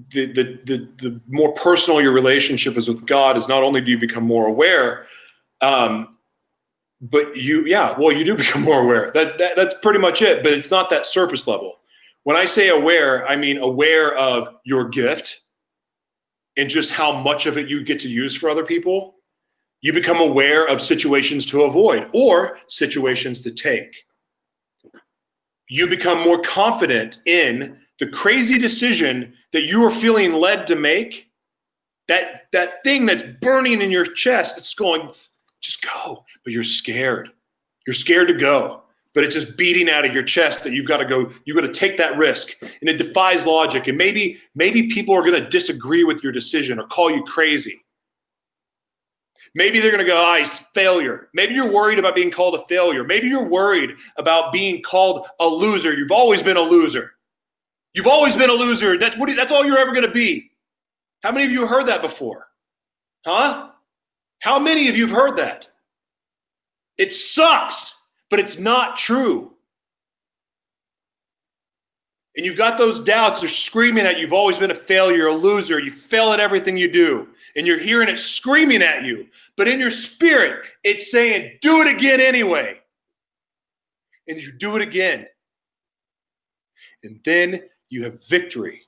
the, the the the more personal your relationship is with God is not only do you become more aware, um, but you yeah well you do become more aware. That, that that's pretty much it. But it's not that surface level. When I say aware, I mean aware of your gift and just how much of it you get to use for other people you become aware of situations to avoid or situations to take. You become more confident in the crazy decision that you are feeling led to make. That, that thing that's burning in your chest that's going, just go, but you're scared. You're scared to go, but it's just beating out of your chest that you've got to go, you've got to take that risk. And it defies logic. And maybe, maybe people are going to disagree with your decision or call you crazy. Maybe they're going to go, ah, he's failure. Maybe you're worried about being called a failure. Maybe you're worried about being called a loser. You've always been a loser. You've always been a loser. That's what. That's all you're ever going to be. How many of you heard that before? Huh? How many of you have heard that? It sucks, but it's not true. And you've got those doubts, they're screaming at you. You've always been a failure, a loser. You fail at everything you do and you're hearing it screaming at you. But in your spirit, it's saying, do it again anyway. And you do it again. And then you have victory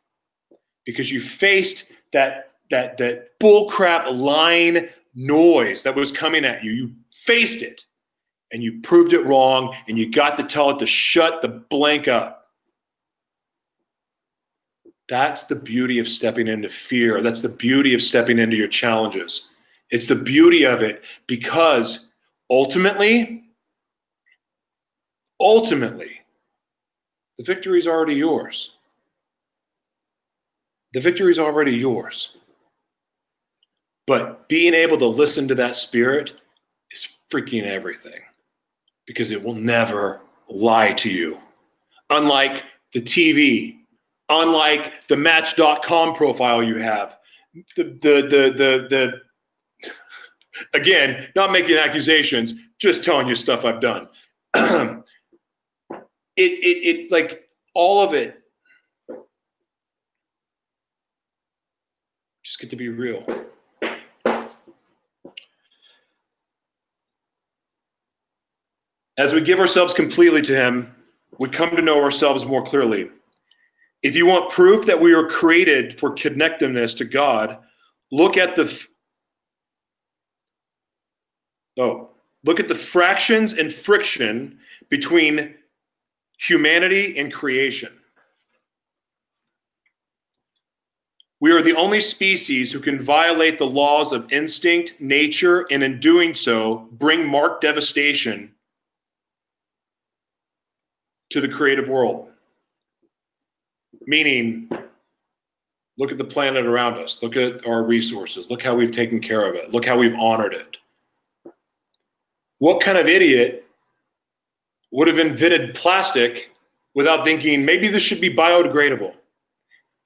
because you faced that that that bullcrap line noise that was coming at you. You faced it and you proved it wrong and you got to tell it to shut the blank up. That's the beauty of stepping into fear. That's the beauty of stepping into your challenges. It's the beauty of it because ultimately, ultimately, the victory is already yours. The victory is already yours. But being able to listen to that spirit is freaking everything because it will never lie to you. Unlike the TV, unlike the match.com profile you have the the the the, the again not making accusations just telling you stuff i've done it, it it like all of it just get to be real as we give ourselves completely to him we come to know ourselves more clearly if you want proof that we are created for connectiveness to God, look at the oh, look at the fractions and friction between humanity and creation. We are the only species who can violate the laws of instinct, nature, and in doing so, bring marked devastation to the creative world. Meaning, look at the planet around us, look at our resources, look how we've taken care of it, look how we've honored it. What kind of idiot would have invented plastic without thinking maybe this should be biodegradable?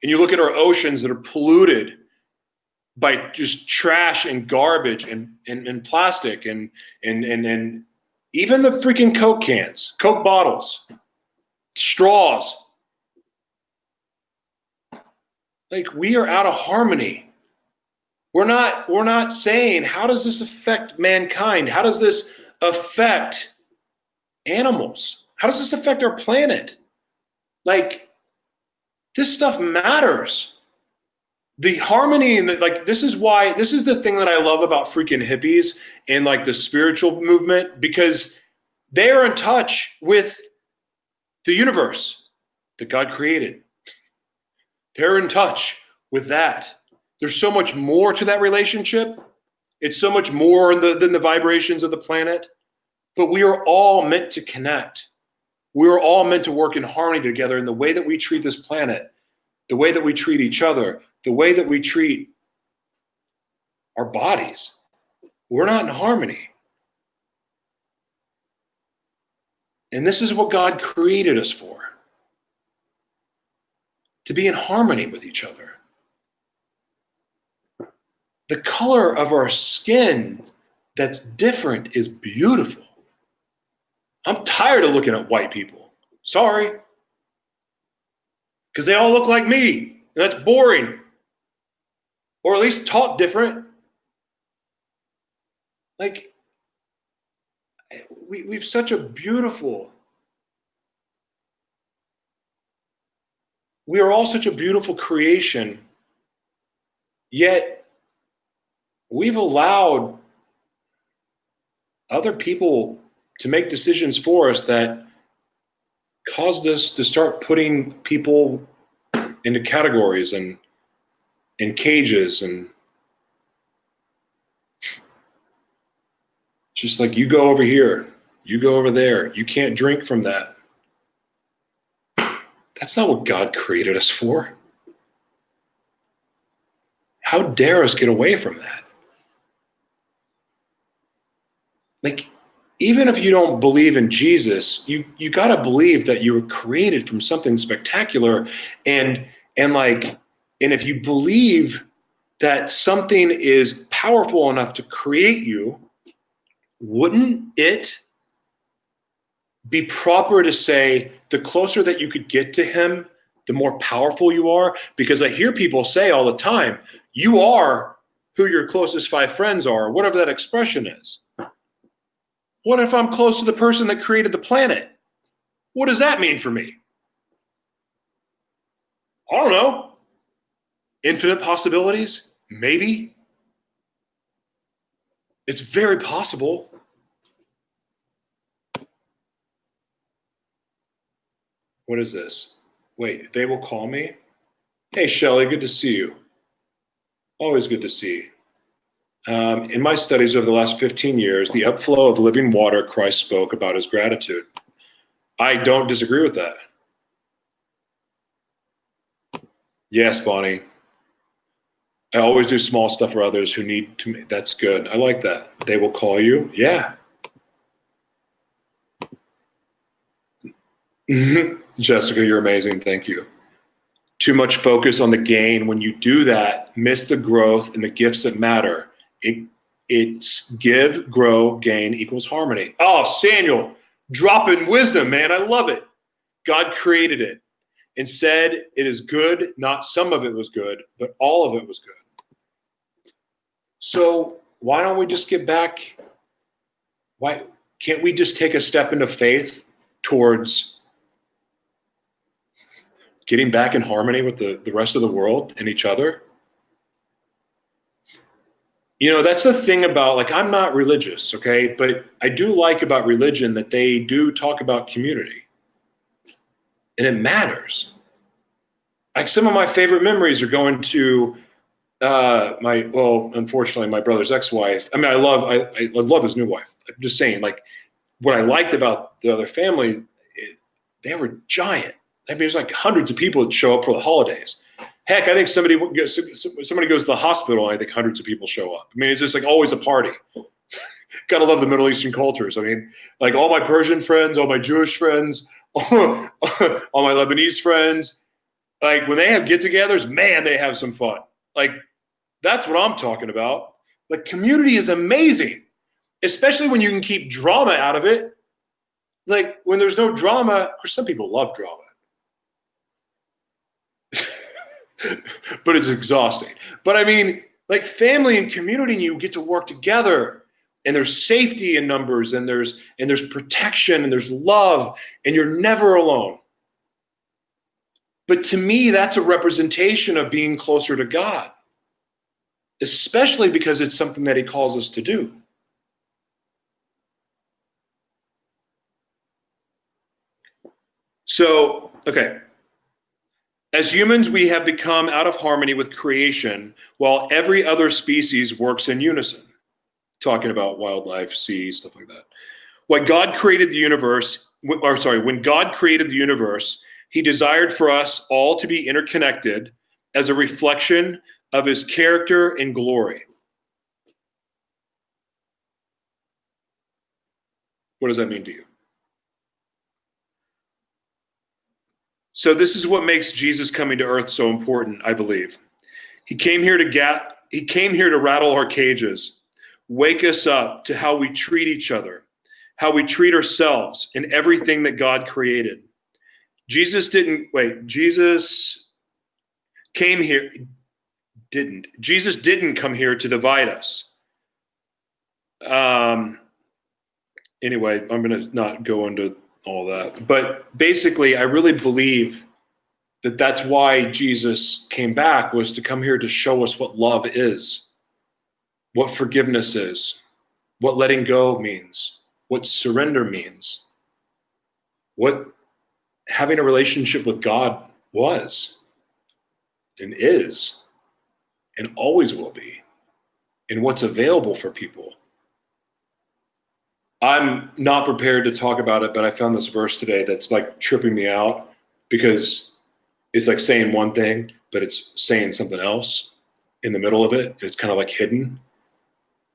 And you look at our oceans that are polluted by just trash and garbage and, and, and plastic and, and, and, and even the freaking Coke cans, Coke bottles, straws, like we are out of harmony. We're not we're not saying how does this affect mankind? How does this affect animals? How does this affect our planet? Like this stuff matters the harmony and the, like this is why this is the thing that i love about freaking hippies and like the spiritual movement because they are in touch with the universe that God created. They're in touch with that. There's so much more to that relationship. It's so much more the, than the vibrations of the planet. But we are all meant to connect. We are all meant to work in harmony together in the way that we treat this planet, the way that we treat each other, the way that we treat our bodies. We're not in harmony. And this is what God created us for to be in harmony with each other. The color of our skin that's different is beautiful. I'm tired of looking at white people. Sorry. Because they all look like me, and that's boring. Or at least talk different. Like, we, we've such a beautiful we are all such a beautiful creation yet we've allowed other people to make decisions for us that caused us to start putting people into categories and in cages and just like you go over here you go over there. You can't drink from that. That's not what God created us for. How dare us get away from that? Like, even if you don't believe in Jesus, you you got to believe that you were created from something spectacular and and like and if you believe that something is powerful enough to create you, wouldn't it be proper to say the closer that you could get to him, the more powerful you are. Because I hear people say all the time, you are who your closest five friends are, whatever that expression is. What if I'm close to the person that created the planet? What does that mean for me? I don't know. Infinite possibilities? Maybe. It's very possible. What is this? Wait, they will call me? Hey, Shelly, good to see you. Always good to see you. Um, in my studies over the last 15 years, the upflow of living water, Christ spoke about his gratitude. I don't disagree with that. Yes, Bonnie. I always do small stuff for others who need to. That's good. I like that. They will call you. Yeah. Jessica, you're amazing. Thank you. Too much focus on the gain. When you do that, miss the growth and the gifts that matter. It, it's give, grow, gain equals harmony. Oh, Samuel, dropping wisdom, man. I love it. God created it and said it is good. Not some of it was good, but all of it was good. So why don't we just get back? Why can't we just take a step into faith towards getting back in harmony with the, the rest of the world and each other. You know, that's the thing about like, I'm not religious, okay? But I do like about religion that they do talk about community and it matters. Like, some of my favorite memories are going to uh my well unfortunately my brother's ex-wife i mean i love I, I love his new wife i'm just saying like what i liked about the other family it, they were giant I mean, there's like hundreds of people that show up for the holidays. Heck, I think somebody goes, somebody goes to the hospital, and I think hundreds of people show up. I mean, it's just like always a party. Gotta love the Middle Eastern cultures. I mean, like all my Persian friends, all my Jewish friends, all my Lebanese friends, like when they have get-togethers, man, they have some fun. Like that's what I'm talking about. Like community is amazing, especially when you can keep drama out of it. Like when there's no drama, of course, some people love drama but it's exhausting. But I mean, like family and community, and you get to work together, and there's safety in numbers, and there's and there's protection, and there's love, and you're never alone. But to me, that's a representation of being closer to God, especially because it's something that He calls us to do. So, okay, As humans, we have become out of harmony with creation while every other species works in unison. Talking about wildlife, sea, stuff like that. When God created the universe, or sorry, when God created the universe, he desired for us all to be interconnected as a reflection of his character and glory. What does that mean to you? So this is what makes Jesus coming to earth so important, I believe. He came here to get he came here to rattle our cages, wake us up to how we treat each other, how we treat ourselves and everything that God created. Jesus didn't wait, Jesus came here didn't. Jesus didn't come here to divide us. Um anyway, I'm going to not go into all that. But basically, I really believe that that's why Jesus came back was to come here to show us what love is, what forgiveness is, what letting go means, what surrender means, what having a relationship with God was and is and always will be, and what's available for people. I'm not prepared to talk about it, but I found this verse today that's like tripping me out because it's like saying one thing, but it's saying something else in the middle of it. It's kind of like hidden.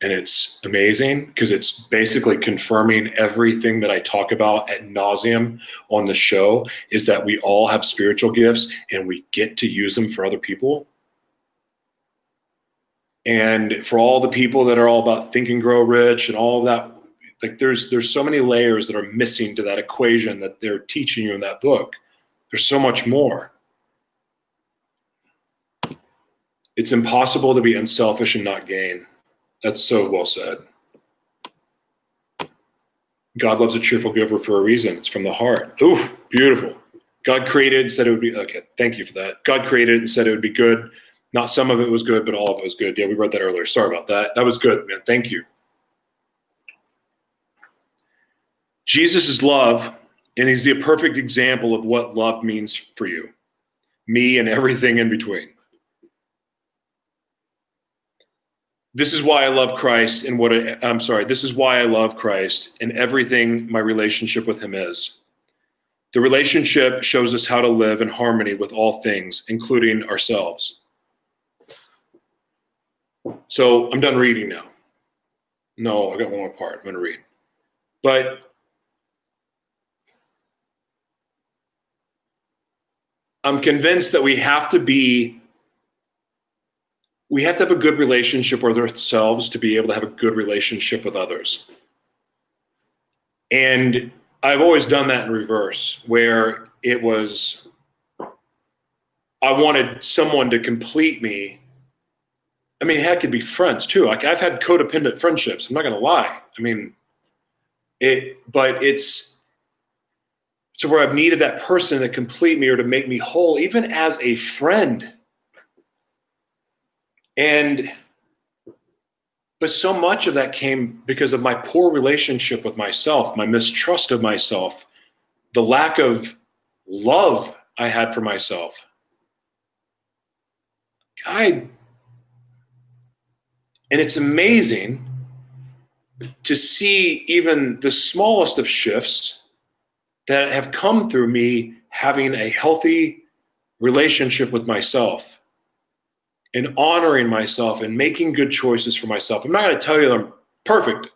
And it's amazing because it's basically confirming everything that I talk about at nauseum on the show is that we all have spiritual gifts and we get to use them for other people. And for all the people that are all about think and grow rich and all that like there's there's so many layers that are missing to that equation that they're teaching you in that book. There's so much more. It's impossible to be unselfish and not gain. That's so well said. God loves a cheerful giver for a reason. It's from the heart. Ooh beautiful. God created said it would be okay thank you for that. God created and said it would be good. Not some of it was good but all of it was good. Yeah we read that earlier. Sorry about that. That was good man. Thank you Jesus is love, and he's the perfect example of what love means for you, me, and everything in between. This is why I love Christ and what I, I'm sorry, this is why I love Christ and everything my relationship with him is. The relationship shows us how to live in harmony with all things, including ourselves. So I'm done reading now. No, I got one more part. I'm going to read. But I'm convinced that we have to be we have to have a good relationship with ourselves to be able to have a good relationship with others. And I've always done that in reverse, where it was I wanted someone to complete me. I mean, heck, could be friends too. Like I've had codependent friendships. I'm not going to lie. I mean, it, but it's to where I've needed that person to complete me or to make me whole, even as a friend. And but so much of that came because of my poor relationship with myself, my mistrust of myself, the lack of love I had for myself. I and it's amazing to see even the smallest of shifts that have come through me having a healthy relationship with myself and honoring myself and making good choices for myself. I'm not going to tell you that I'm perfect.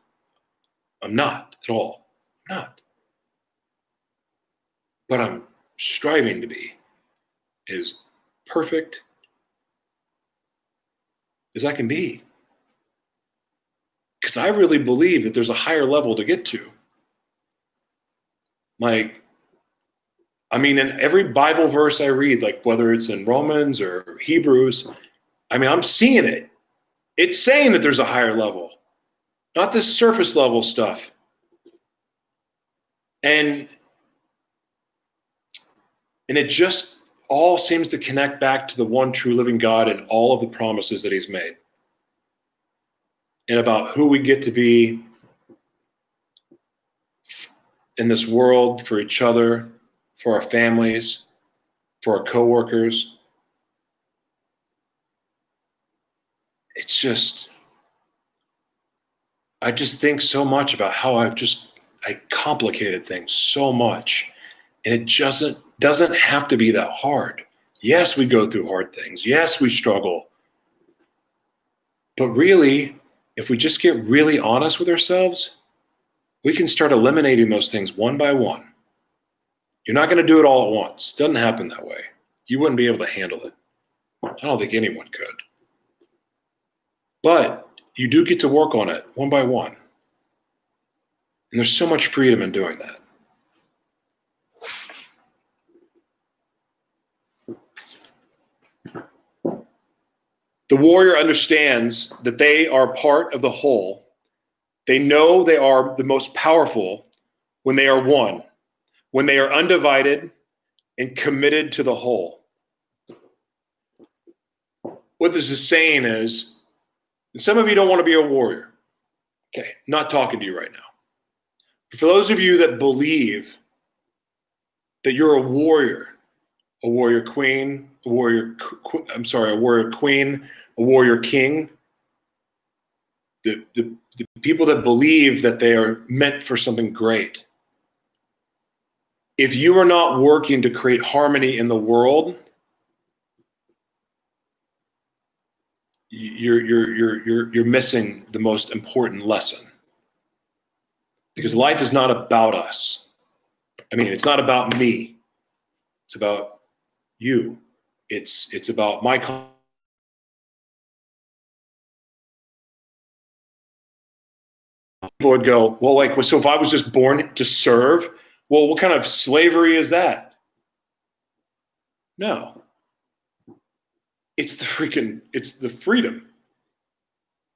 I'm not at all. I'm not. But I'm striving to be as perfect as I can be. Because I really believe that there's a higher level to get to. Like, I mean, in every Bible verse I read, like whether it's in Romans or Hebrews, I mean, I'm seeing it. It's saying that there's a higher level, not this surface level stuff. And and it just all seems to connect back to the one true living God and all of the promises that he's made. And about who we get to be in this world for each other, for our families, for our coworkers. It's just, I just think so much about how I've just I complicated things so much, and it doesn't doesn't have to be that hard. Yes, we go through hard things. Yes, we struggle. But really, if we just get really honest with ourselves, we can start eliminating those things one by one. You're not going to do it all at once. It doesn't happen that way. You wouldn't be able to handle it. I don't think anyone could. But you do get to work on it one by one. And there's so much freedom in doing that. The warrior understands that they are part of the whole. They know they are the most powerful when they are one, when they are undivided and committed to the whole. What this is saying is, some of you don't want to be a warrior. Okay, not talking to you right now. But For those of you that believe that you're a warrior, a warrior queen, a warrior, I'm sorry, a warrior queen, a warrior king, the, the, the people that believe that they are meant for something great. If you are not working to create harmony in the world, you're, you're, you're, you're, you're missing the most important lesson because life is not about us. I mean, it's not about me. It's about you. It's it's about my people would go, well, like, so if I was just born to serve, well, what kind of slavery is that? No. It's the freaking, it's the freedom.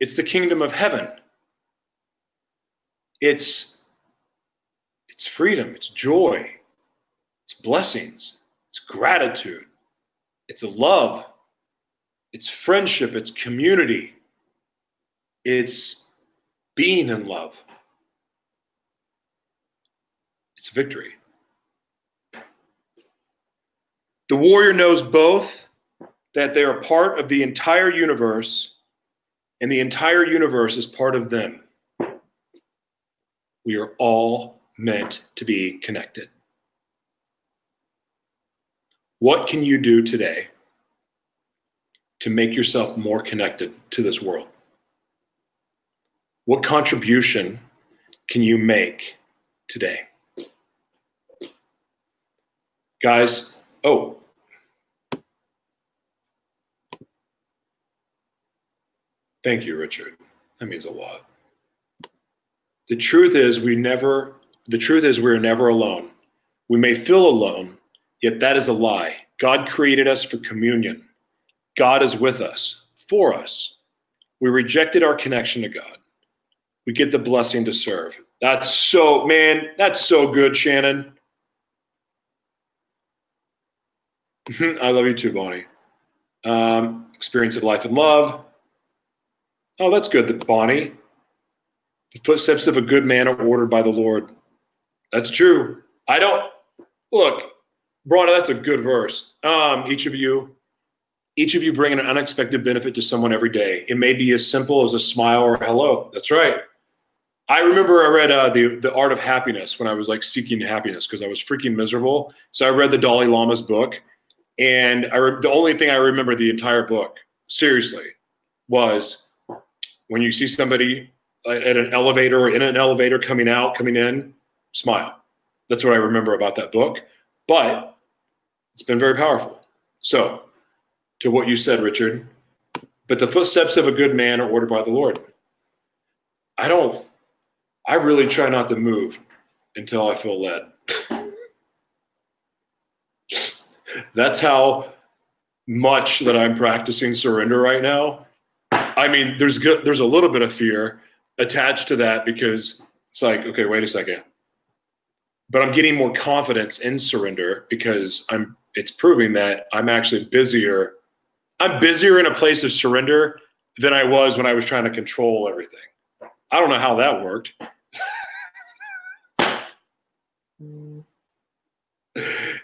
It's the kingdom of heaven. It's it's freedom, it's joy, it's blessings, it's gratitude, it's love, it's friendship, it's community, it's being in love. It's victory. The warrior knows both that they are part of the entire universe and the entire universe is part of them. We are all meant to be connected. What can you do today to make yourself more connected to this world? What contribution can you make today? Guys, oh, thank you, Richard. That means a lot. The truth is, we never, the truth is, we're never alone. We may feel alone, yet that is a lie. God created us for communion. God is with us, for us. We rejected our connection to God. We get the blessing to serve. That's so, man, that's so good, Shannon. I love you too, Bonnie. Um, experience of life and love. Oh, that's good, Bonnie. The footsteps of a good man are ordered by the Lord. That's true. I don't look, Brana, that's a good verse. Um, each of you, each of you bring an unexpected benefit to someone every day. It may be as simple as a smile or a hello. That's right. I remember I read uh, the the Art of Happiness when I was like seeking happiness because I was freaking miserable. So I read the Dalai Lama's book, and I re- the only thing I remember the entire book seriously was when you see somebody at an elevator or in an elevator coming out, coming in, smile. That's what I remember about that book. But it's been very powerful. So, to what you said, Richard, but the footsteps of a good man are ordered by the Lord. I don't, I really try not to move until I feel led. That's how much that I'm practicing surrender right now. I mean, there's good, there's a little bit of fear, attached to that because it's like, okay, wait a second. But I'm getting more confidence in surrender because I'm it's proving that I'm actually busier. I'm busier in a place of surrender than I was when I was trying to control everything. I don't know how that worked.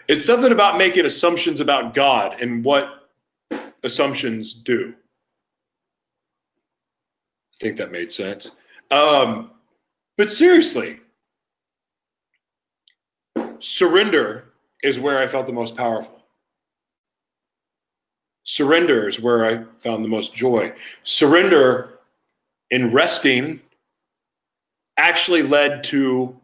it's something about making assumptions about God and what assumptions do. I think that made sense. Um, but seriously, surrender is where I felt the most powerful. Surrender is where I found the most joy. Surrender in resting actually led to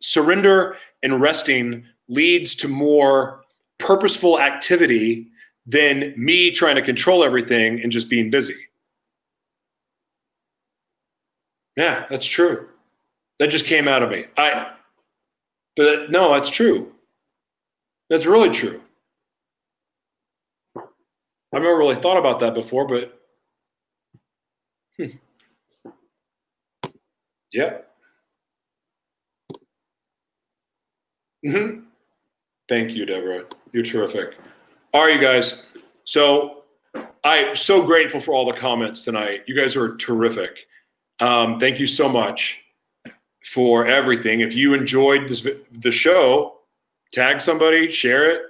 surrender and resting leads to more purposeful activity than me trying to control everything and just being busy. Yeah, that's true. That just came out of me. I but no, that's true. That's really true. I've never really thought about that before, but hmm. Yeah. Mm-hmm. Thank you, Deborah. You're terrific. All right, you guys. So I'm so grateful for all the comments tonight. You guys are terrific. Um, thank you so much for everything. If you enjoyed this the show, tag somebody, share it.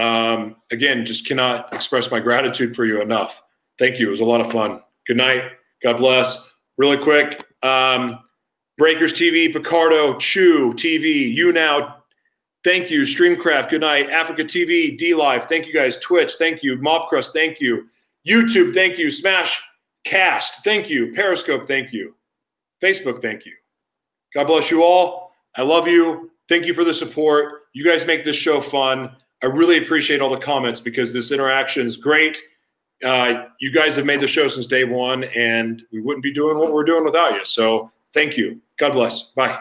Um, again, just cannot express my gratitude for you enough. Thank you. It was a lot of fun. Good night. God bless. Really quick. Um, Breakers TV, Picarto, Chew TV, YouNow, Thank you. Streamcraft. Good night. AfreecaTV, D Live, Thank you guys. Twitch. Thank you. Mobcrush. Thank you. YouTube. Thank you. Smash Cast. Thank you. Periscope. Thank you. Facebook. Thank you. God bless you all. I love you. Thank you for the support. You guys make this show fun. I really appreciate all the comments because this interaction is great. Uh, you guys have made the show since day one, and we wouldn't be doing what we're doing without you. So thank you. God bless. Bye.